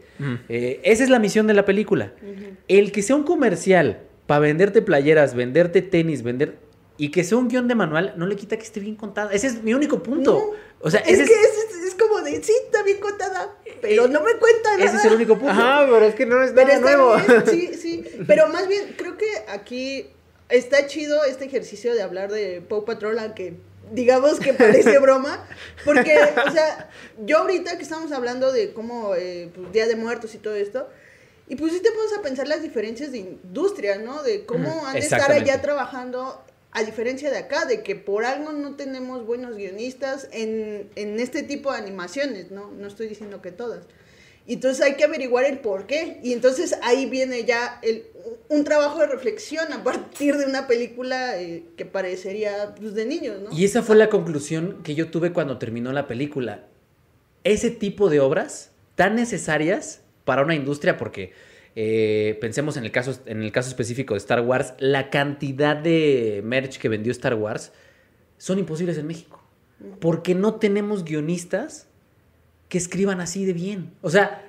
Eh, esa es la misión de la película. El que sea un comercial para venderte playeras, venderte tenis, vender. Y que sea un guion de manual, no le quita que esté bien contada. Ese es mi único punto. O sea, Es ese que es, sí, está bien contada, pero no me cuenta nada. ese es el único punto. Ajá, pero es que no es Pero nada está nuevo. bien, sí, sí. Pero más bien, creo que aquí está chido este ejercicio de hablar de Paw Patrol, aunque digamos que parece broma. Porque, o sea, yo ahorita que estamos hablando de cómo, eh, pues, Día de Muertos y todo esto, y pues sí te pones a pensar las diferencias de industria, ¿no? De cómo han de estar allá trabajando, a diferencia de acá, de que por algo no tenemos buenos guionistas en, en este tipo de animaciones, ¿no? No estoy diciendo que todas. Y entonces hay que averiguar el por qué. Y entonces ahí viene ya el, un trabajo de reflexión a partir de una película eh, que parecería pues, de niños, ¿no? Y esa fue la conclusión que yo tuve cuando terminó la película. Ese tipo de obras tan necesarias para una industria, porque eh, pensemos en el, caso, en el caso específico de Star Wars, la cantidad de merch que vendió Star Wars son imposibles en México. Porque no tenemos guionistas que escriban así de bien. O sea,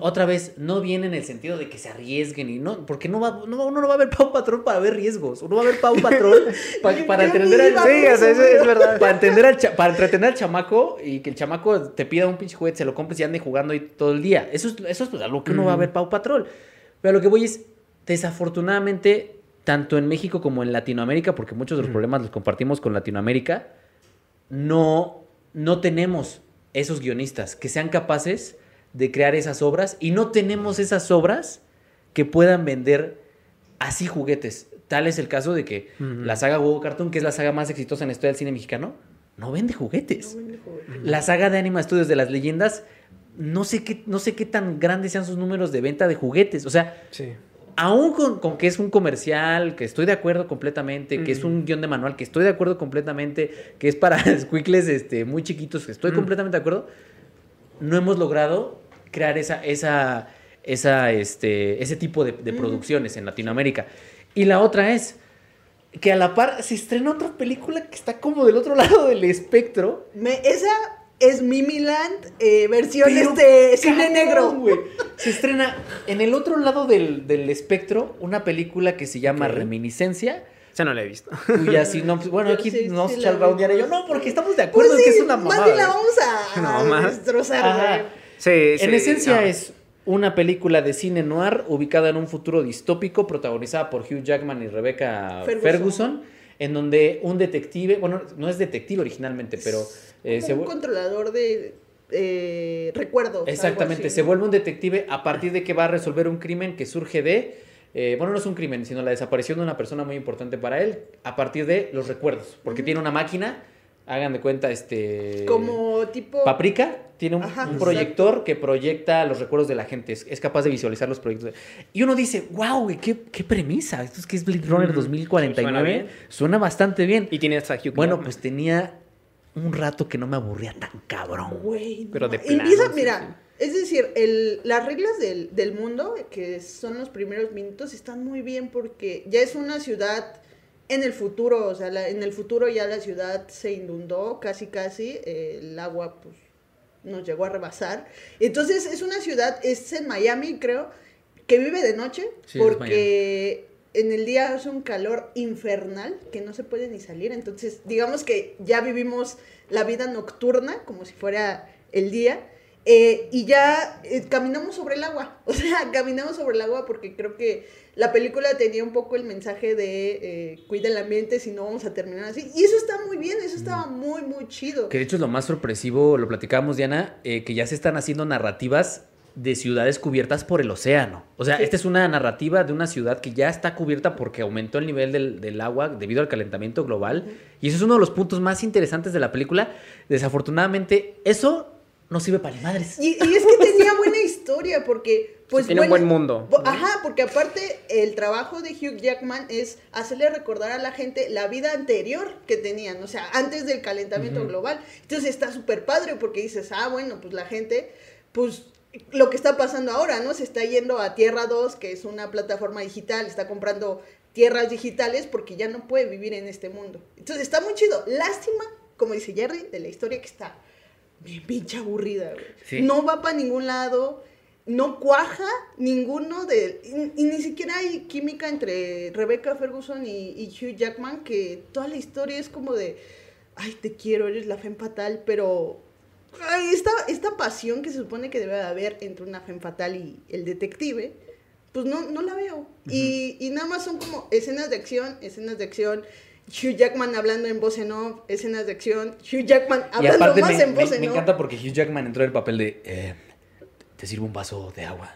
otra vez, no viene en el sentido de que se arriesguen y no, porque no va, no, uno no va a ver Pau Patrol para ver riesgos, uno va a ver Pau Patrol pa- Yo- para entender al Sí, o sea, eso es verdad. para entender al cha- para entretener al chamaco y que el chamaco te pida un pinche juguete, se lo compres y ande jugando ahí todo el día. Eso es, eso es pues, algo que uno va a ver Pau Patrol. Pero lo que voy es, desafortunadamente, tanto en México como en Latinoamérica, porque muchos de los problemas los compartimos con Latinoamérica, no, no tenemos esos guionistas que sean capaces de crear esas obras y no tenemos esas obras que puedan vender así juguetes. Tal es el caso de que Ujú. la saga Huevo Cartoon, que es la saga más exitosa en la historia del cine mexicano, no vende juguetes. No. La saga de Anima Studios de las leyendas, no sé qué, no sé qué tan grandes sean sus números de venta de juguetes. O sea, Sí. aún con, con que es un comercial, que estoy de acuerdo completamente, que es un guion de manual, que estoy de acuerdo completamente, que es para squinkles este, muy chiquitos, que estoy completamente de acuerdo, no hemos logrado crear esa, esa, esa, este, ese tipo de, de producciones en Latinoamérica. Y la otra es que a la par se estrena otra película que está como del otro lado del espectro. Me- esa es Mimiland, eh, versión Pero, este, cine negro. güey. Se estrena en el otro lado del, del espectro una película que se llama Ok. Reminiscencia. Esa no la he visto. Cuya no, pues, bueno, aquí sí, nos sí la echar round vi. yo. No, porque estamos de Pues acuerdo sí, que es una más mamada. bien la vamos a, Una a destrozar, Ajá. Sí, En sí, esencia no. es una película de cine noir ubicada en un futuro distópico protagonizada por Hugh Jackman y Rebecca Ferguson, Ferguson. en donde un detective, bueno, no es detective originalmente, pero eh, se un controlador de eh, recuerdos. Exactamente, se vuelve un detective a partir de que va a resolver un crimen que surge de, eh, bueno, no es un crimen, sino la desaparición de una persona muy importante para él, a partir de los recuerdos, porque tiene una máquina, hagan de cuenta, este... Como tipo... Paprika tiene un, Ajá, un exacto. proyector que proyecta los recuerdos de la gente, es, es capaz de visualizar los proyectos. Y uno dice, wow, güey, qué, qué premisa, esto es que es Blade Runner Ujú. 2049, Suena bien. suena bastante bien. Y tiene hasta Hugh Bueno, pues tenía un rato que no me aburría tan cabrón. Güey, no Pero de ma- Empieza, plano, sí, mira, es decir, el, las reglas del, del mundo, que son los primeros minutos, están muy bien porque ya es una ciudad en el futuro, o sea, la- en el futuro ya la ciudad se inundó, casi casi, eh, el agua pues nos llegó a rebasar. Entonces es una ciudad, es en Miami creo, que vive de noche, Sí, porque en el día hace un calor infernal que no se puede ni salir. Entonces, digamos que ya vivimos la vida nocturna como si fuera el día. Eh, y ya eh, caminamos sobre el agua. O sea, caminamos sobre el agua porque creo que la película tenía un poco el mensaje de eh, cuida el ambiente, si no vamos a terminar así. Y eso está muy bien, eso estaba muy, muy chido. Que de hecho es lo más sorpresivo, lo platicábamos Diana, eh, que ya se están haciendo narrativas de ciudades cubiertas por el océano. O sea, Sí. esta es una narrativa de una ciudad que ya está cubierta porque aumentó el nivel del, del agua debido al calentamiento global. Y eso es uno de los puntos más interesantes de la película. Desafortunadamente, eso no sirve para ni madres. Y, y es que tenía buena historia porque, pues, tiene un bueno, buen mundo. Ajá, porque aparte el trabajo de Hugh Jackman es hacerle recordar a la gente la vida anterior que tenían, o sea, antes del calentamiento global. Entonces está súper padre porque dices, ah, bueno, pues la gente, pues lo que está pasando ahora, ¿no? Se está yendo a Tierra 2, que es una plataforma digital, está comprando tierras digitales porque ya no puede vivir en este mundo. Entonces está muy chido. Lástima, como dice Jerry, de la historia que está bien pinche aburrida, güey. Sí. No va para ningún lado, no cuaja ninguno de... Y, y ni siquiera hay química entre Rebecca Ferguson y, y Hugh Jackman, que toda la historia es como de, ay, te quiero, eres la femme fatal, pero... Esta, esta pasión que se supone que debe de haber entre una femme fatal y el detective, pues no, no la veo. y, y nada más son como escenas de acción, escenas de acción, Hugh Jackman hablando en voz en off, escenas de acción, Hugh Jackman hablando aparte más me, en voz me- en me off. encanta porque Hugh Jackman entró en el papel de, eh, te sirvo un vaso de agua.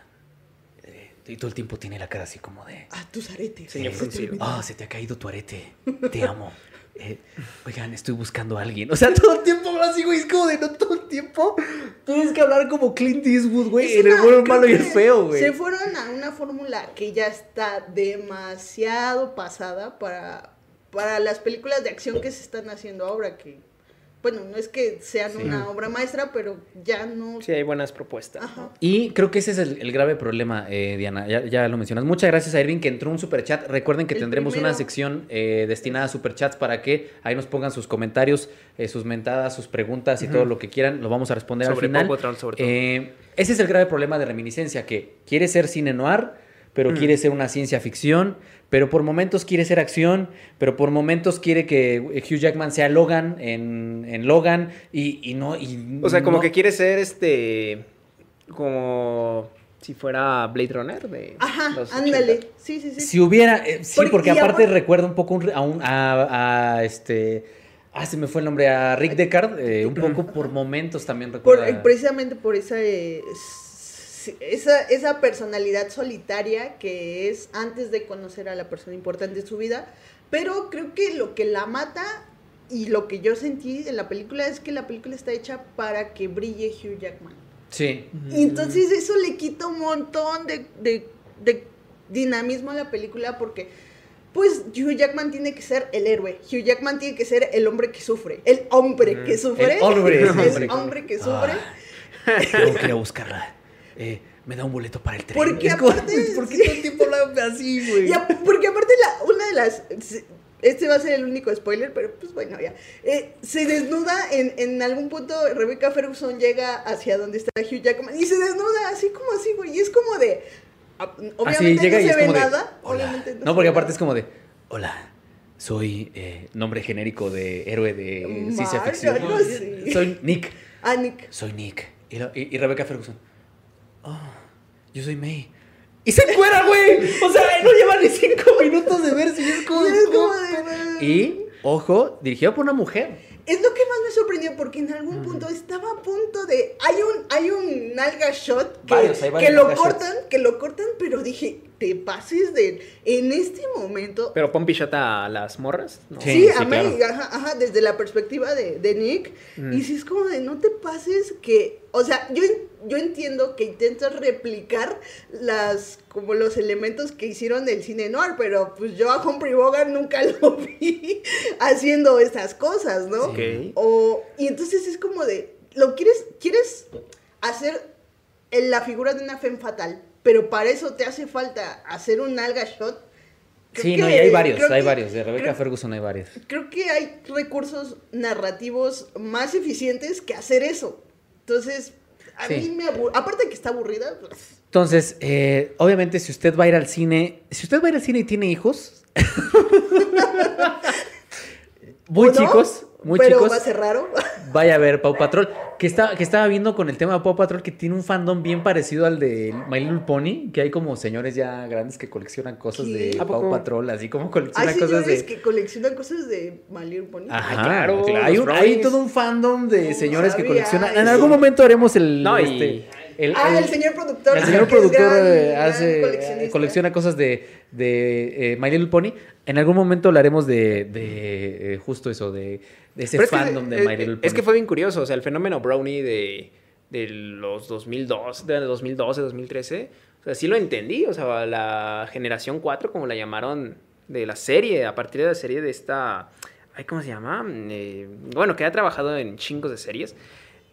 Eh, y todo el tiempo tiene la cara así como de, A tus aretes. Señor Se te fruncido. olvidó. ah, se te ha caído tu arete, te amo. Eh, oigan, estoy buscando a alguien. O sea, todo el tiempo habla así, güey. Es como de no todo el tiempo. Tienes que hablar como Clint Eastwood, güey. En el bueno, el malo y el feo, güey. Se fueron a una fórmula que ya está demasiado pasada para, para las películas de acción que se están haciendo ahora, que, bueno, no es que sean Sí. una obra maestra, pero ya no... Sí, hay buenas propuestas. Ajá. Y creo que ese es el, el grave problema, eh, Diana. Ya, ya lo mencionas. Muchas gracias a Irving que entró un superchat. Recuerden que El tendremos una sección eh, destinada a superchats para que ahí nos pongan sus comentarios, eh, sus mentadas, sus preguntas y todo lo que quieran. Lo vamos a responder Sobre al final. Patrol, sobre todo. Eh, ese es el grave problema de reminiscencia, que quiere ser cine noir, pero Mm. quiere ser una ciencia ficción, pero por momentos quiere ser acción, pero por momentos quiere que Hugh Jackman sea Logan en, en Logan y, y no... Y O sea, como no- que quiere ser este. Como si fuera Blade Runner de. Ajá, los ándale. 80. Sí, sí, sí. Si hubiera, eh, sí, Porque- aparte aparte- recuerda un poco a, un- a, a, este, ah, se me fue el nombre, a Rick Deckard, eh, un poco por momentos también recuerda. eh, precisamente por esa, eh, esa, esa personalidad solitaria que es antes de conocer a la persona importante en su vida. Pero creo que lo que la mata y lo que yo sentí en la película es que la película está hecha para que brille Hugh Jackman. Sí, Y entonces eso le quita un montón de, de, de dinamismo a la película porque pues Hugh Jackman tiene que ser el héroe, Hugh Jackman tiene que ser el hombre que sufre, el hombre que sufre, El hombre, el hombre. hombre que sufre. Tengo que ir a buscarla. Eh, me da un boleto para el tren. Porque Es como, aparte- ¿Por qué sí. todo el tiempo hablan así, güey? Porque aparte la, una de las... Este va a ser el único spoiler, pero pues bueno, ya. Eh, se desnuda en, en algún punto, Rebecca Ferguson llega hacia donde está Hugh Jackman y se desnuda así como así, güey. Y es como de... a- Obviamente llega no y se ve de. nada. "Hola". Obviamente no, porque aparte es como de. Hola, soy eh, nombre genérico de héroe de Mark, ciencia ficción. Soy Nick. Ah, Nick. Soy Nick. Y, lo- y- y Rebecca Ferguson. Oh, yo soy May. Y se encuera, güey. O sea, no lleva ni cinco minutos de verse. Y es como. De- Y, ojo, dirigido por una mujer. Es lo que más me sorprendió porque en algún punto estaba a punto de hay un hay un nalga shot que, Varios, hay varios que lo shots. cortan, que lo cortan, pero dije, te pases de en este momento Pero Pompey shot a las morras. ¿no? Sí, Sí, sí, a claro. ajá, ajá, desde la perspectiva de, de Nick. Mm. Y si es como de no te pases que. O sea, yo, yo entiendo que intentas replicar las como los elementos que hicieron del cine noir, pero pues yo a Humphrey Bogart nunca lo vi haciendo esas cosas, ¿no? Ok. O, y entonces es como de. Lo quieres, quieres hacer en la figura de una femme fatal, pero para eso te hace falta hacer un alga shot. Creo Sí, que- no, y hay varios, hay que- varios. De Rebecca creo- Ferguson hay varios. creo que hay recursos narrativos más eficientes que hacer eso. Entonces, a Sí. mí me aburre. Aparte de que está aburrida, pues, Entonces, eh, obviamente, si usted va a ir al cine, si usted va a ir al cine y tiene hijos, muy chicos, muy pero chicos, va a ser raro. vaya a ver Pau Patrol. Que, está, que estaba viendo con el tema de Pau Patrol que tiene un fandom bien parecido al de My Little Pony, que hay como señores ya grandes que coleccionan cosas ¿Qué? de ¿A Pau? Patrol, así como Hay coleccionan cosas de... que coleccionan cosas de My Little Pony. Ajá, Ah, claro, claro. Hay, un- hay todo un fandom de No señores que coleccionan. En algún momento haremos el. No, y- este, el- ah, el- el, señor productor. el señor productor gran- eh, gran hace, coleccionista. colecciona cosas de, de eh, My Little Pony. En algún momento hablaremos de, de, eh, justo eso, de, de ese Pero es que- fandom de eh, My Little Pony. Es que fue bien curioso, o sea, el fenómeno Brownie de, de los 2002, de 2012, 2013, o sea, sí lo entendí, o sea, la generación 4, como la llamaron, de la serie, a partir de la serie de esta, ay, ¿cómo se llama? Eh, bueno, que ha trabajado en chingos de series.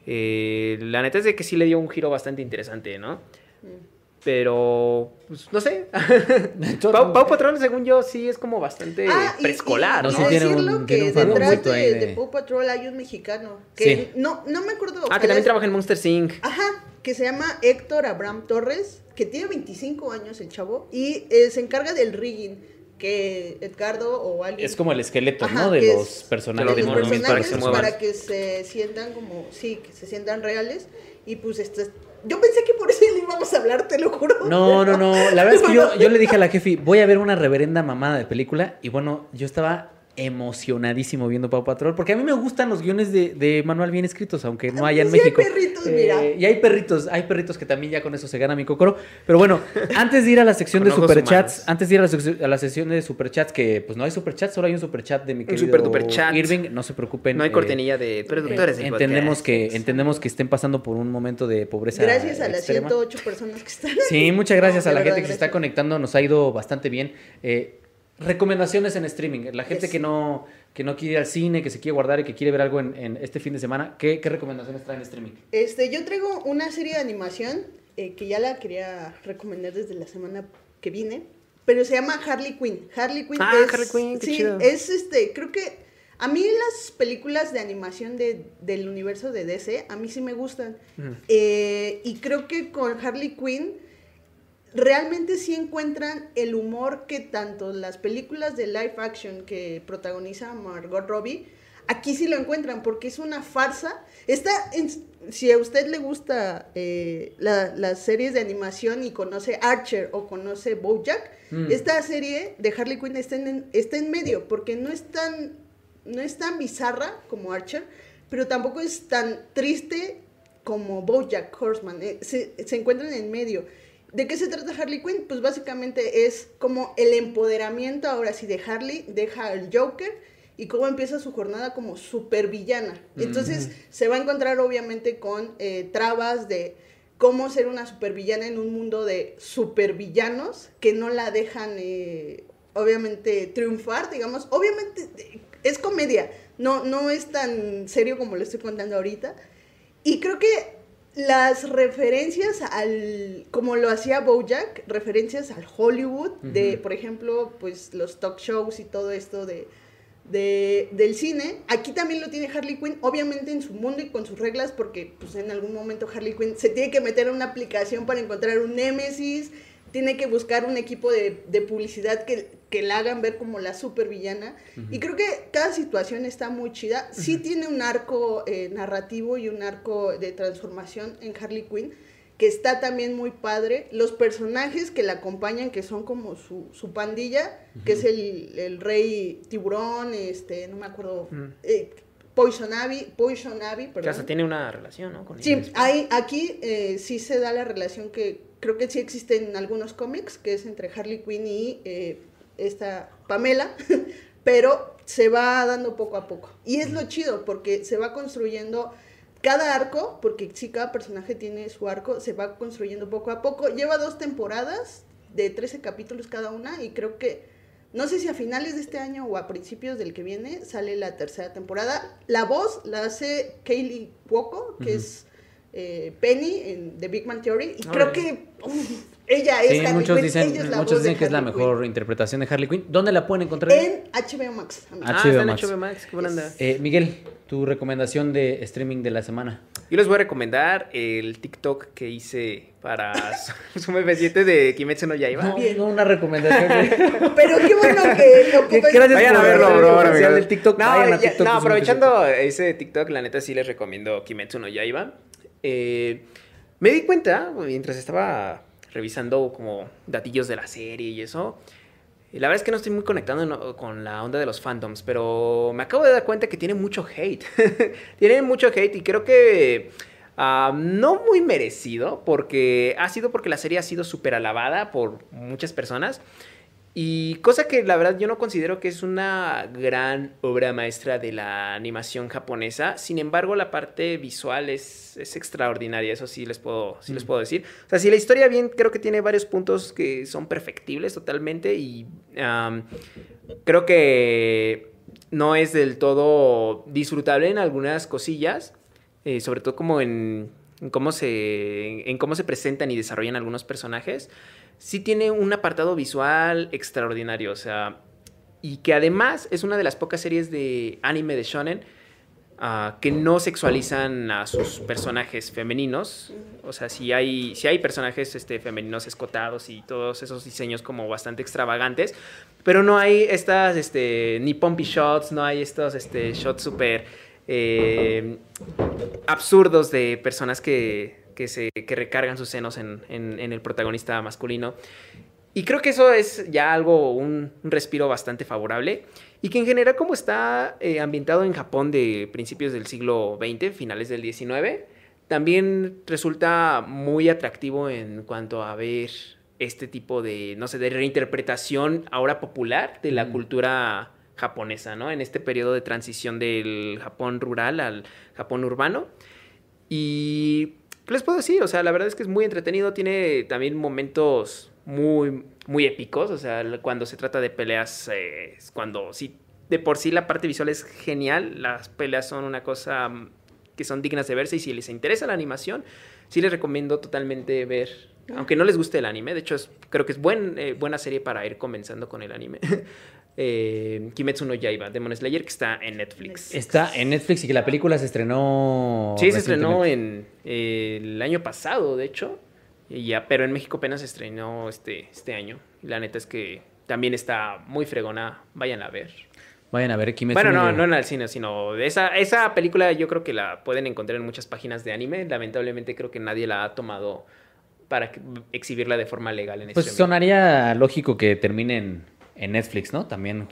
Eh, la neta es de que sí le dio un giro bastante interesante, ¿no? Mm. Pero, pues, no sé. Pau, Pau Patrol, según yo, sí es como bastante Ah, preescolar, No, ¿no? sí tiene decirlo un- que tiene un detrás de, de- de Paw Patrol hay un mexicano. Que Sí. no, no me acuerdo. Ah, que también es- trabaja en Monster Inc. Ajá, que se llama Héctor Abraham Torres, que tiene 25 años el chavo, y eh, se encarga del rigging, que Edgardo o alguien... Es como el esqueleto, Ajá, ¿no? De los es- personajes de los personajes para que se muevan. para que se sientan como, sí, que se sientan reales, y pues esto es- Yo pensé que por eso le íbamos a hablar, te lo juro. No, no, no. La verdad es que yo, yo le dije a la jefe, voy a ver una reverenda mamada de película. Y bueno, yo estaba emocionadísimo viendo Pau Patrol. Porque a mí me gustan los guiones de, de manual bien escritos, aunque no haya en Pues sí hay México. perritos, mira. y hay perritos, hay perritos que también ya con eso se gana mi cocoro. Pero bueno, antes de ir a la sección de superchats, humanos. antes de ir a la, a la sección de superchats, que pues no hay superchats, solo hay un superchat de mi Un querido super duper chat. Irving. No se preocupen. No hay eh, cortinilla de. Tú eres el entendemos que entendemos que estén pasando por un momento de pobreza Gracias a las extrema. 108 personas que están Sí, muchas gracias No, a la verdad, gente que se está conectando, nos ha ido bastante bien. Eh, recomendaciones en streaming, la gente Yes. que no que no quiere ir al cine, que se quiere guardar y que quiere ver algo en, en este fin de semana, ¿qué, qué recomendaciones traen en streaming? Este, yo traigo una serie de animación eh, que ya la quería recomendar desde la semana que viene, pero se llama Harley Quinn. Harley Quinn Ah, es, Harley Quinn, qué sí, chido. es este, creo que a mí las películas de animación de, del universo de DC, a mí sí me gustan. Ujú. Eh, y creo que con Harley Quinn realmente sí encuentran el humor que tanto las películas de live action que protagoniza Margot Robbie, aquí sí lo encuentran porque es una farsa. Está en- si a usted le gusta eh, la- las series de animación y conoce Archer o conoce BoJack, Mm. esta serie de Harley Quinn está en, está en medio porque no es tan no es tan bizarra como Archer, pero tampoco es tan triste como BoJack Horseman. Eh, se, se encuentran en medio. ¿De qué se trata Harley Quinn? Pues básicamente es como el empoderamiento ahora sí de Harley, deja al Joker y cómo empieza su jornada como supervillana. Entonces se va a encontrar obviamente con eh, trabas de cómo ser una supervillana en un mundo de supervillanos que no la dejan, eh, obviamente, triunfar, digamos. Obviamente es comedia, no, no es tan serio como lo estoy contando ahorita. Y creo que las referencias al, como lo hacía Bojack, referencias al Hollywood, de, por ejemplo, pues los talk shows y todo esto de, de, del cine. Aquí también lo tiene Harley Quinn, obviamente en su mundo y con sus reglas, porque pues en algún momento Harley Quinn se tiene que meter en una aplicación para encontrar un némesis, tiene que buscar un equipo de, de publicidad que, que, la hagan ver como la supervillana. villana Y creo que cada situación está muy chida. Sí tiene un arco eh, narrativo y un arco de transformación en Harley Quinn que está también muy padre. Los personajes que la acompañan, que son como su, su pandilla, que es el, el, rey tiburón, este, no me acuerdo, eh, Poison Ivy, Poison Ivy, perdón. Que hasta tiene una relación, ¿no? Con sí, hay, aquí eh, sí se da la relación que creo que sí existe en algunos cómics, que es entre Harley Quinn y eh, esta Pamela, pero se va dando poco a poco. Y es lo chido, porque se va construyendo cada arco, porque sí, cada personaje tiene su arco, se va construyendo poco a poco. Lleva dos temporadas de 13 capítulos cada una y creo que, no sé si a finales de este año o a principios del que viene, sale la tercera temporada. La voz la hace Kaylee Cuoco, que es eh, Penny en The Big Man Theory. Y creo que ella es Harley muchos Dicen, muchos dicen que es la mejor interpretación de Harley Quinn. ¿Dónde la pueden encontrar? En HBO Max. HBO ah, está en HBO Max. Qué buena eh, Miguel, tu recomendación de streaming de la semana. Yo les voy a recomendar el TikTok que hice para su MP7 de Kimetsu no Yaiba. No, no una recomendación. Pero qué bueno que Gracias Vayan a verlo, bro. Del TikTok. No, Vayan a TikTok, no aprovechando ese TikTok, la neta sí les recomiendo Kimetsu no Yaiba. Eh, me di cuenta, mientras estaba revisando como datillos de la serie y eso, la verdad es que no estoy muy conectado con la onda de los fandoms, pero me acabo de dar cuenta que tiene mucho hate. tiene mucho hate y creo que uh, no muy merecido, porque ha sido porque la serie ha sido súper alabada por muchas personas. Y cosa que la verdad yo no considero que es una gran obra maestra de la animación japonesa. Sin embargo, la parte visual es, es extraordinaria, eso sí les, puedo, sí les puedo decir. O sea, si la historia bien, creo que tiene varios puntos que son perfectibles totalmente y creo que no es del todo disfrutable en algunas cosillas, eh, sobre todo como en, en, cómo se, en cómo se presentan y desarrollan algunos personajes sí tiene un apartado visual extraordinario, o sea, y que además es una de las pocas series de anime de shonen uh, que no sexualizan a sus personajes femeninos. O sea, si hay, si hay personajes este, femeninos escotados y todos esos diseños como bastante extravagantes, pero no hay estas, este, ni pumpy shots, no hay estos este, shots súper eh, absurdos de personas que que, se, que recargan sus senos en, en, el protagonista masculino. Y creo que eso es ya algo, un, respiro bastante favorable. Y que en general, como está eh, ambientado en Japón de principios del siglo XX, finales del XIX, también resulta muy atractivo en cuanto a ver este tipo de, no sé, de reinterpretación ahora popular de la cultura japonesa, ¿no? En este periodo de transición del Japón rural al Japón urbano. Y ¿Qué les puedo decir? O sea, la verdad es que es muy entretenido, tiene también momentos muy, muy épicos, o sea, cuando se trata de peleas, eh, cuando sí, de por sí la parte visual es genial, las peleas son una cosa mm, que son dignas de verse y si les interesa la animación, sí les recomiendo totalmente ver, aunque no les guste el anime, de hecho creo que es buen, eh, buena serie para ir comenzando con el anime. eh, Kimetsu no Yaiba, Demon Slayer, que está en Netflix. Está en Netflix y que la película se estrenó. Sí, se estrenó en eh, el año pasado, de hecho. Y ya, pero en México apenas se estrenó este, este año. Y la neta es que también está muy fregona. Vayan a ver. Vayan a ver Kimetsu Bueno, no, no en el cine, sino esa, esa película yo creo que la pueden encontrar en muchas páginas de anime. Lamentablemente creo que nadie la ha tomado para exhibirla de forma legal en Pues sonaría lógico que terminen en Netflix, ¿no? También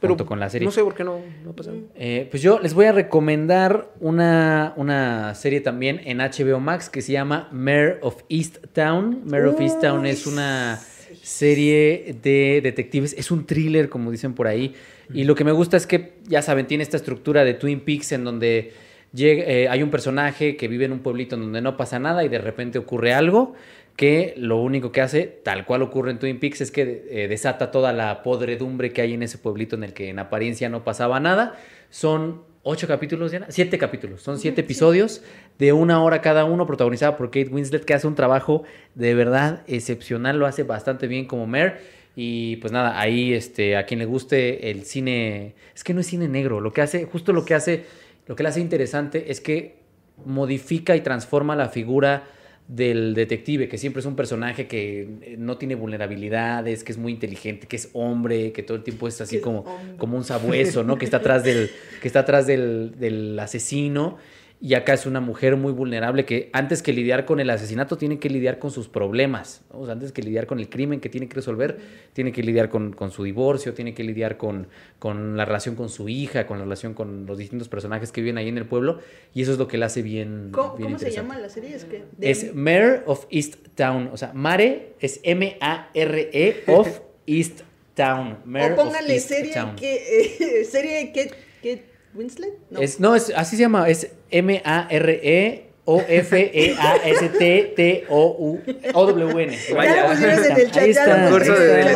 junto, con, la serie. No sé por qué no, no pasa. Eh, pues yo les voy a recomendar una, una, serie también en HBO Max que se llama Mayor of East Town. Mayor of East Town es una serie de detectives, es un thriller, como dicen por ahí. Y lo que me gusta es que, ya saben, tiene esta estructura de Twin Peaks en donde llega- eh, hay un personaje que vive en un pueblito en donde no pasa nada y de repente ocurre algo que lo único que hace, tal cual ocurre en Twin Peaks, es que eh, desata toda la podredumbre que hay en ese pueblito en el que en apariencia no pasaba nada. Son ocho capítulos, Diana? siete capítulos, son siete episodios de una hora cada uno, protagonizada por Kate Winslet, que hace un trabajo de verdad excepcional, lo hace bastante bien como Mare. Y pues nada, ahí este, a quien le guste el cine, es que no es cine negro, lo que hace, justo lo que hace, lo que le hace interesante es que modifica y transforma la figura del detective, que siempre es un personaje que eh, no tiene vulnerabilidades, que es muy inteligente, que es hombre, que todo el tiempo es así como, hombre. como un sabueso, ¿no? Que está atrás del, que está atrás del, del asesino. Y acá es una mujer muy vulnerable que antes que lidiar con el asesinato tiene que lidiar con sus problemas. ¿no? O sea, antes que lidiar con el crimen que tiene que resolver, tiene que lidiar con, con su divorcio, tiene que lidiar con, con la relación con su hija, con la relación con los distintos personajes que viven ahí en el pueblo. Y eso es lo que la hace bien. ¿Cómo, bien cómo se llama la serie? Es que de- Es Mayor of East Town. O sea, Mare es M-A-R-E of East Town. Mayor o of póngale East serie Town. que eh, serie que Kate Winslet. No. Es, no, es, así se llama. Es M-A-R-E. O-F-E-A-S-T-T-O-U-O-W-N. Ya Vaya. lo pusieron en el chat. Ahí está. Curso de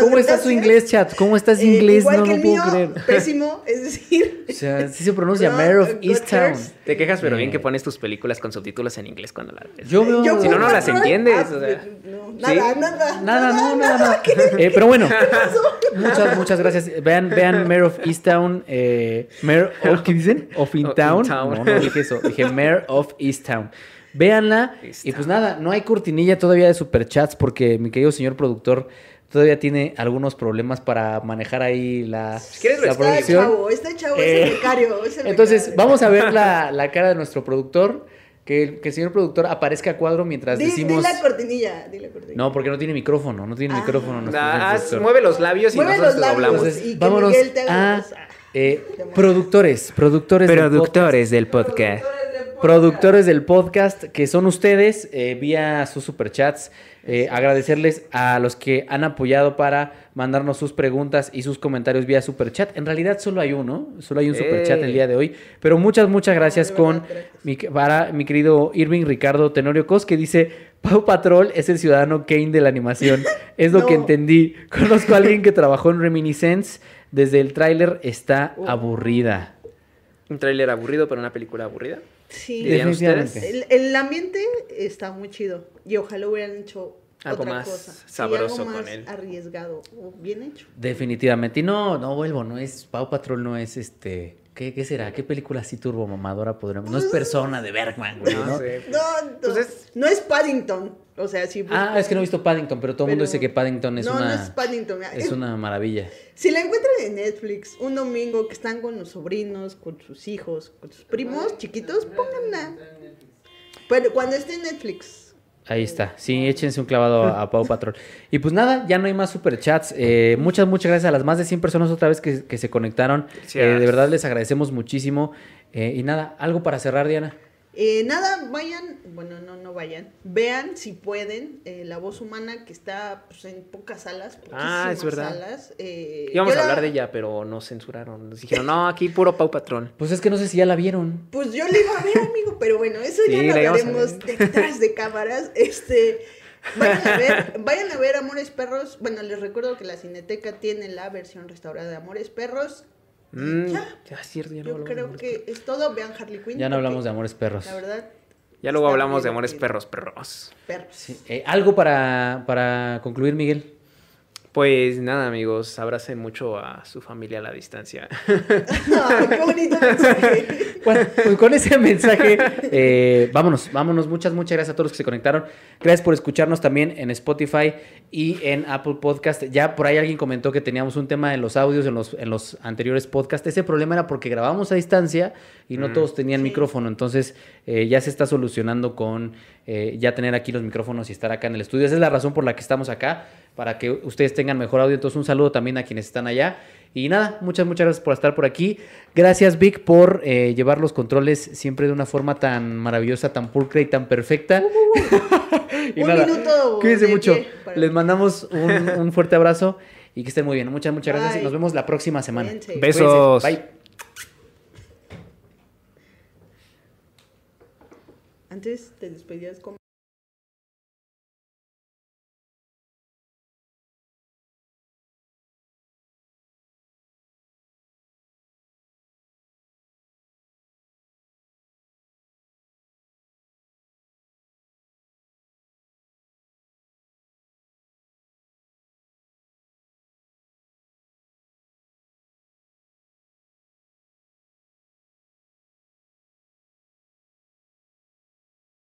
¿Cómo está su inglés, chat? ¿Cómo estás Eh, inglés? no lo puedo creer. pésimo, es decir. O sea, sí se pronuncia Mayor of East Town. Te quejas, pero bien que pones tus películas con subtítulos en inglés cuando las ves. Yo veo. Si no, no las entiendes, nada, nada, Nada, no, nada, nada. Eh, pero bueno, muchas, muchas gracias. Vean, vean Mayor of Easttown. Eh, Mayor of, ¿qué dicen? Of In Of Town. In Town. No, no dije eso. Dije Mayor of Easttown. Véanla. East Y pues Town. nada, no hay cortinilla todavía de superchats porque mi querido señor productor todavía tiene algunos problemas para manejar ahí la, quieres, lo la está Está producción. chavo, está chavo, es Eh, el becario. es el Entonces, becario. vamos a ver la, la cara de nuestro productor. Que, el- que el señor productor aparezca a cuadro mientras Di, decimos. di la cortinilla, di la cortinilla. No, porque no tiene micrófono, no tiene Ah. micrófono. nuestro Ah, productor. mueve los labios y Mueve nosotros los te doblamos. labios. Entonces, y que vámonos Miguel te haga a ah, eh, productores, productores, del Productores del podcast. Productores del podcast, que son ustedes, eh, vía sus superchats. Eh, agradecerles a los que han apoyado para mandarnos sus preguntas y sus comentarios vía superchat. En realidad solo hay uno, solo hay un superchat el día de hoy. Pero muchas, muchas gracias con mi, para mi querido Irving Ricardo Tenorio Cos, que dice, Pau Patrol es el ciudadano Kane de la animación. Es lo que entendí. Conozco a alguien que trabajó en Reminiscence. Desde el tráiler está Uh. aburrida. Un tráiler aburrido, pero una película aburrida. Sí. Definitivamente. El, el ambiente está muy chido. Y ojalá hubieran hecho Algo otra más cosa. Sí, sabroso algo con más él. arriesgado o bien hecho. Definitivamente. Y no, no vuelvo, no es. Pau Patrol no es este. ¿Qué, qué será? ¿Qué película así turbo mamadora podremos? No es persona de Bergman, güey, No ¿no? sé. No, no, Pues es- no es Paddington. O sea, sí. Ah, es que no he visto Paddington, pero todo el mundo dice que Paddington es no, una. no es Paddington. es una maravilla. Si la encuentran en Netflix un domingo que están con los sobrinos, con sus hijos, con sus primos chiquitos, pónganla. Pero cuando esté en Netflix. Ahí está. Sí, échense un clavado a, a Pau Patrol. Y pues nada, ya no hay más superchats. Eh, muchas, muchas gracias a las más de 100 personas otra vez que, que se conectaron. Eh, de verdad les agradecemos muchísimo. Eh, y nada, algo para cerrar, Diana. Eh, nada, vayan, bueno, no, no vayan. Vean si pueden eh, La Voz Humana que está pues, en pocas salas. Ah, es verdad. Salas. Eh, Íbamos yo a la- hablar de ella, pero nos censuraron. Nos dijeron, no, aquí puro Pau Patrón. Pues es que no sé si ya la vieron. Pues yo le iba a ver, amigo, pero bueno, eso Sí, ya la lo íbamos a hablaremos ver. detrás de cámaras. Este, vayan a ver, vayan a ver Amores Perros. Bueno, les recuerdo que la Cineteca tiene la versión restaurada de Amores Perros. Mm, Ya. ya, es cierto, ya no Yo creo que es todo. Vean Harley Quinn. Ya no hablamos de Amores Perros. La verdad, Ya luego hablamos de amores perros, perros. perros. Sí. Eh, algo para, para concluir, Miguel. Pues nada, amigos, abracen mucho a su familia a la distancia. Qué bonito mensaje. Bueno, pues con ese mensaje, eh, vámonos, vámonos. Muchas, muchas gracias a todos los que se conectaron. Gracias por escucharnos también en Spotify y en Apple Podcast. Ya por ahí alguien comentó que teníamos un tema en los audios, en los, en los anteriores podcasts. Ese problema era porque grabamos a distancia y no Mm. todos tenían Sí. micrófono. Entonces eh, ya se está solucionando con eh, ya tener aquí los micrófonos y estar acá en el estudio. Esa es la razón por la que estamos acá, para que ustedes tengan mejor audio. Entonces un saludo también a quienes están allá. Y nada, muchas, muchas gracias por estar por aquí. Gracias, Vic, por eh, llevar los controles siempre de una forma tan maravillosa, tan pulcra y tan perfecta. y Un nada, minuto cuídense de mucho. para- Les mandamos un, un fuerte abrazo y que estén muy bien. Muchas, muchas gracias y nos vemos la próxima semana. Cuídense. Besos. Cuídense. Bye. Antes te despedías con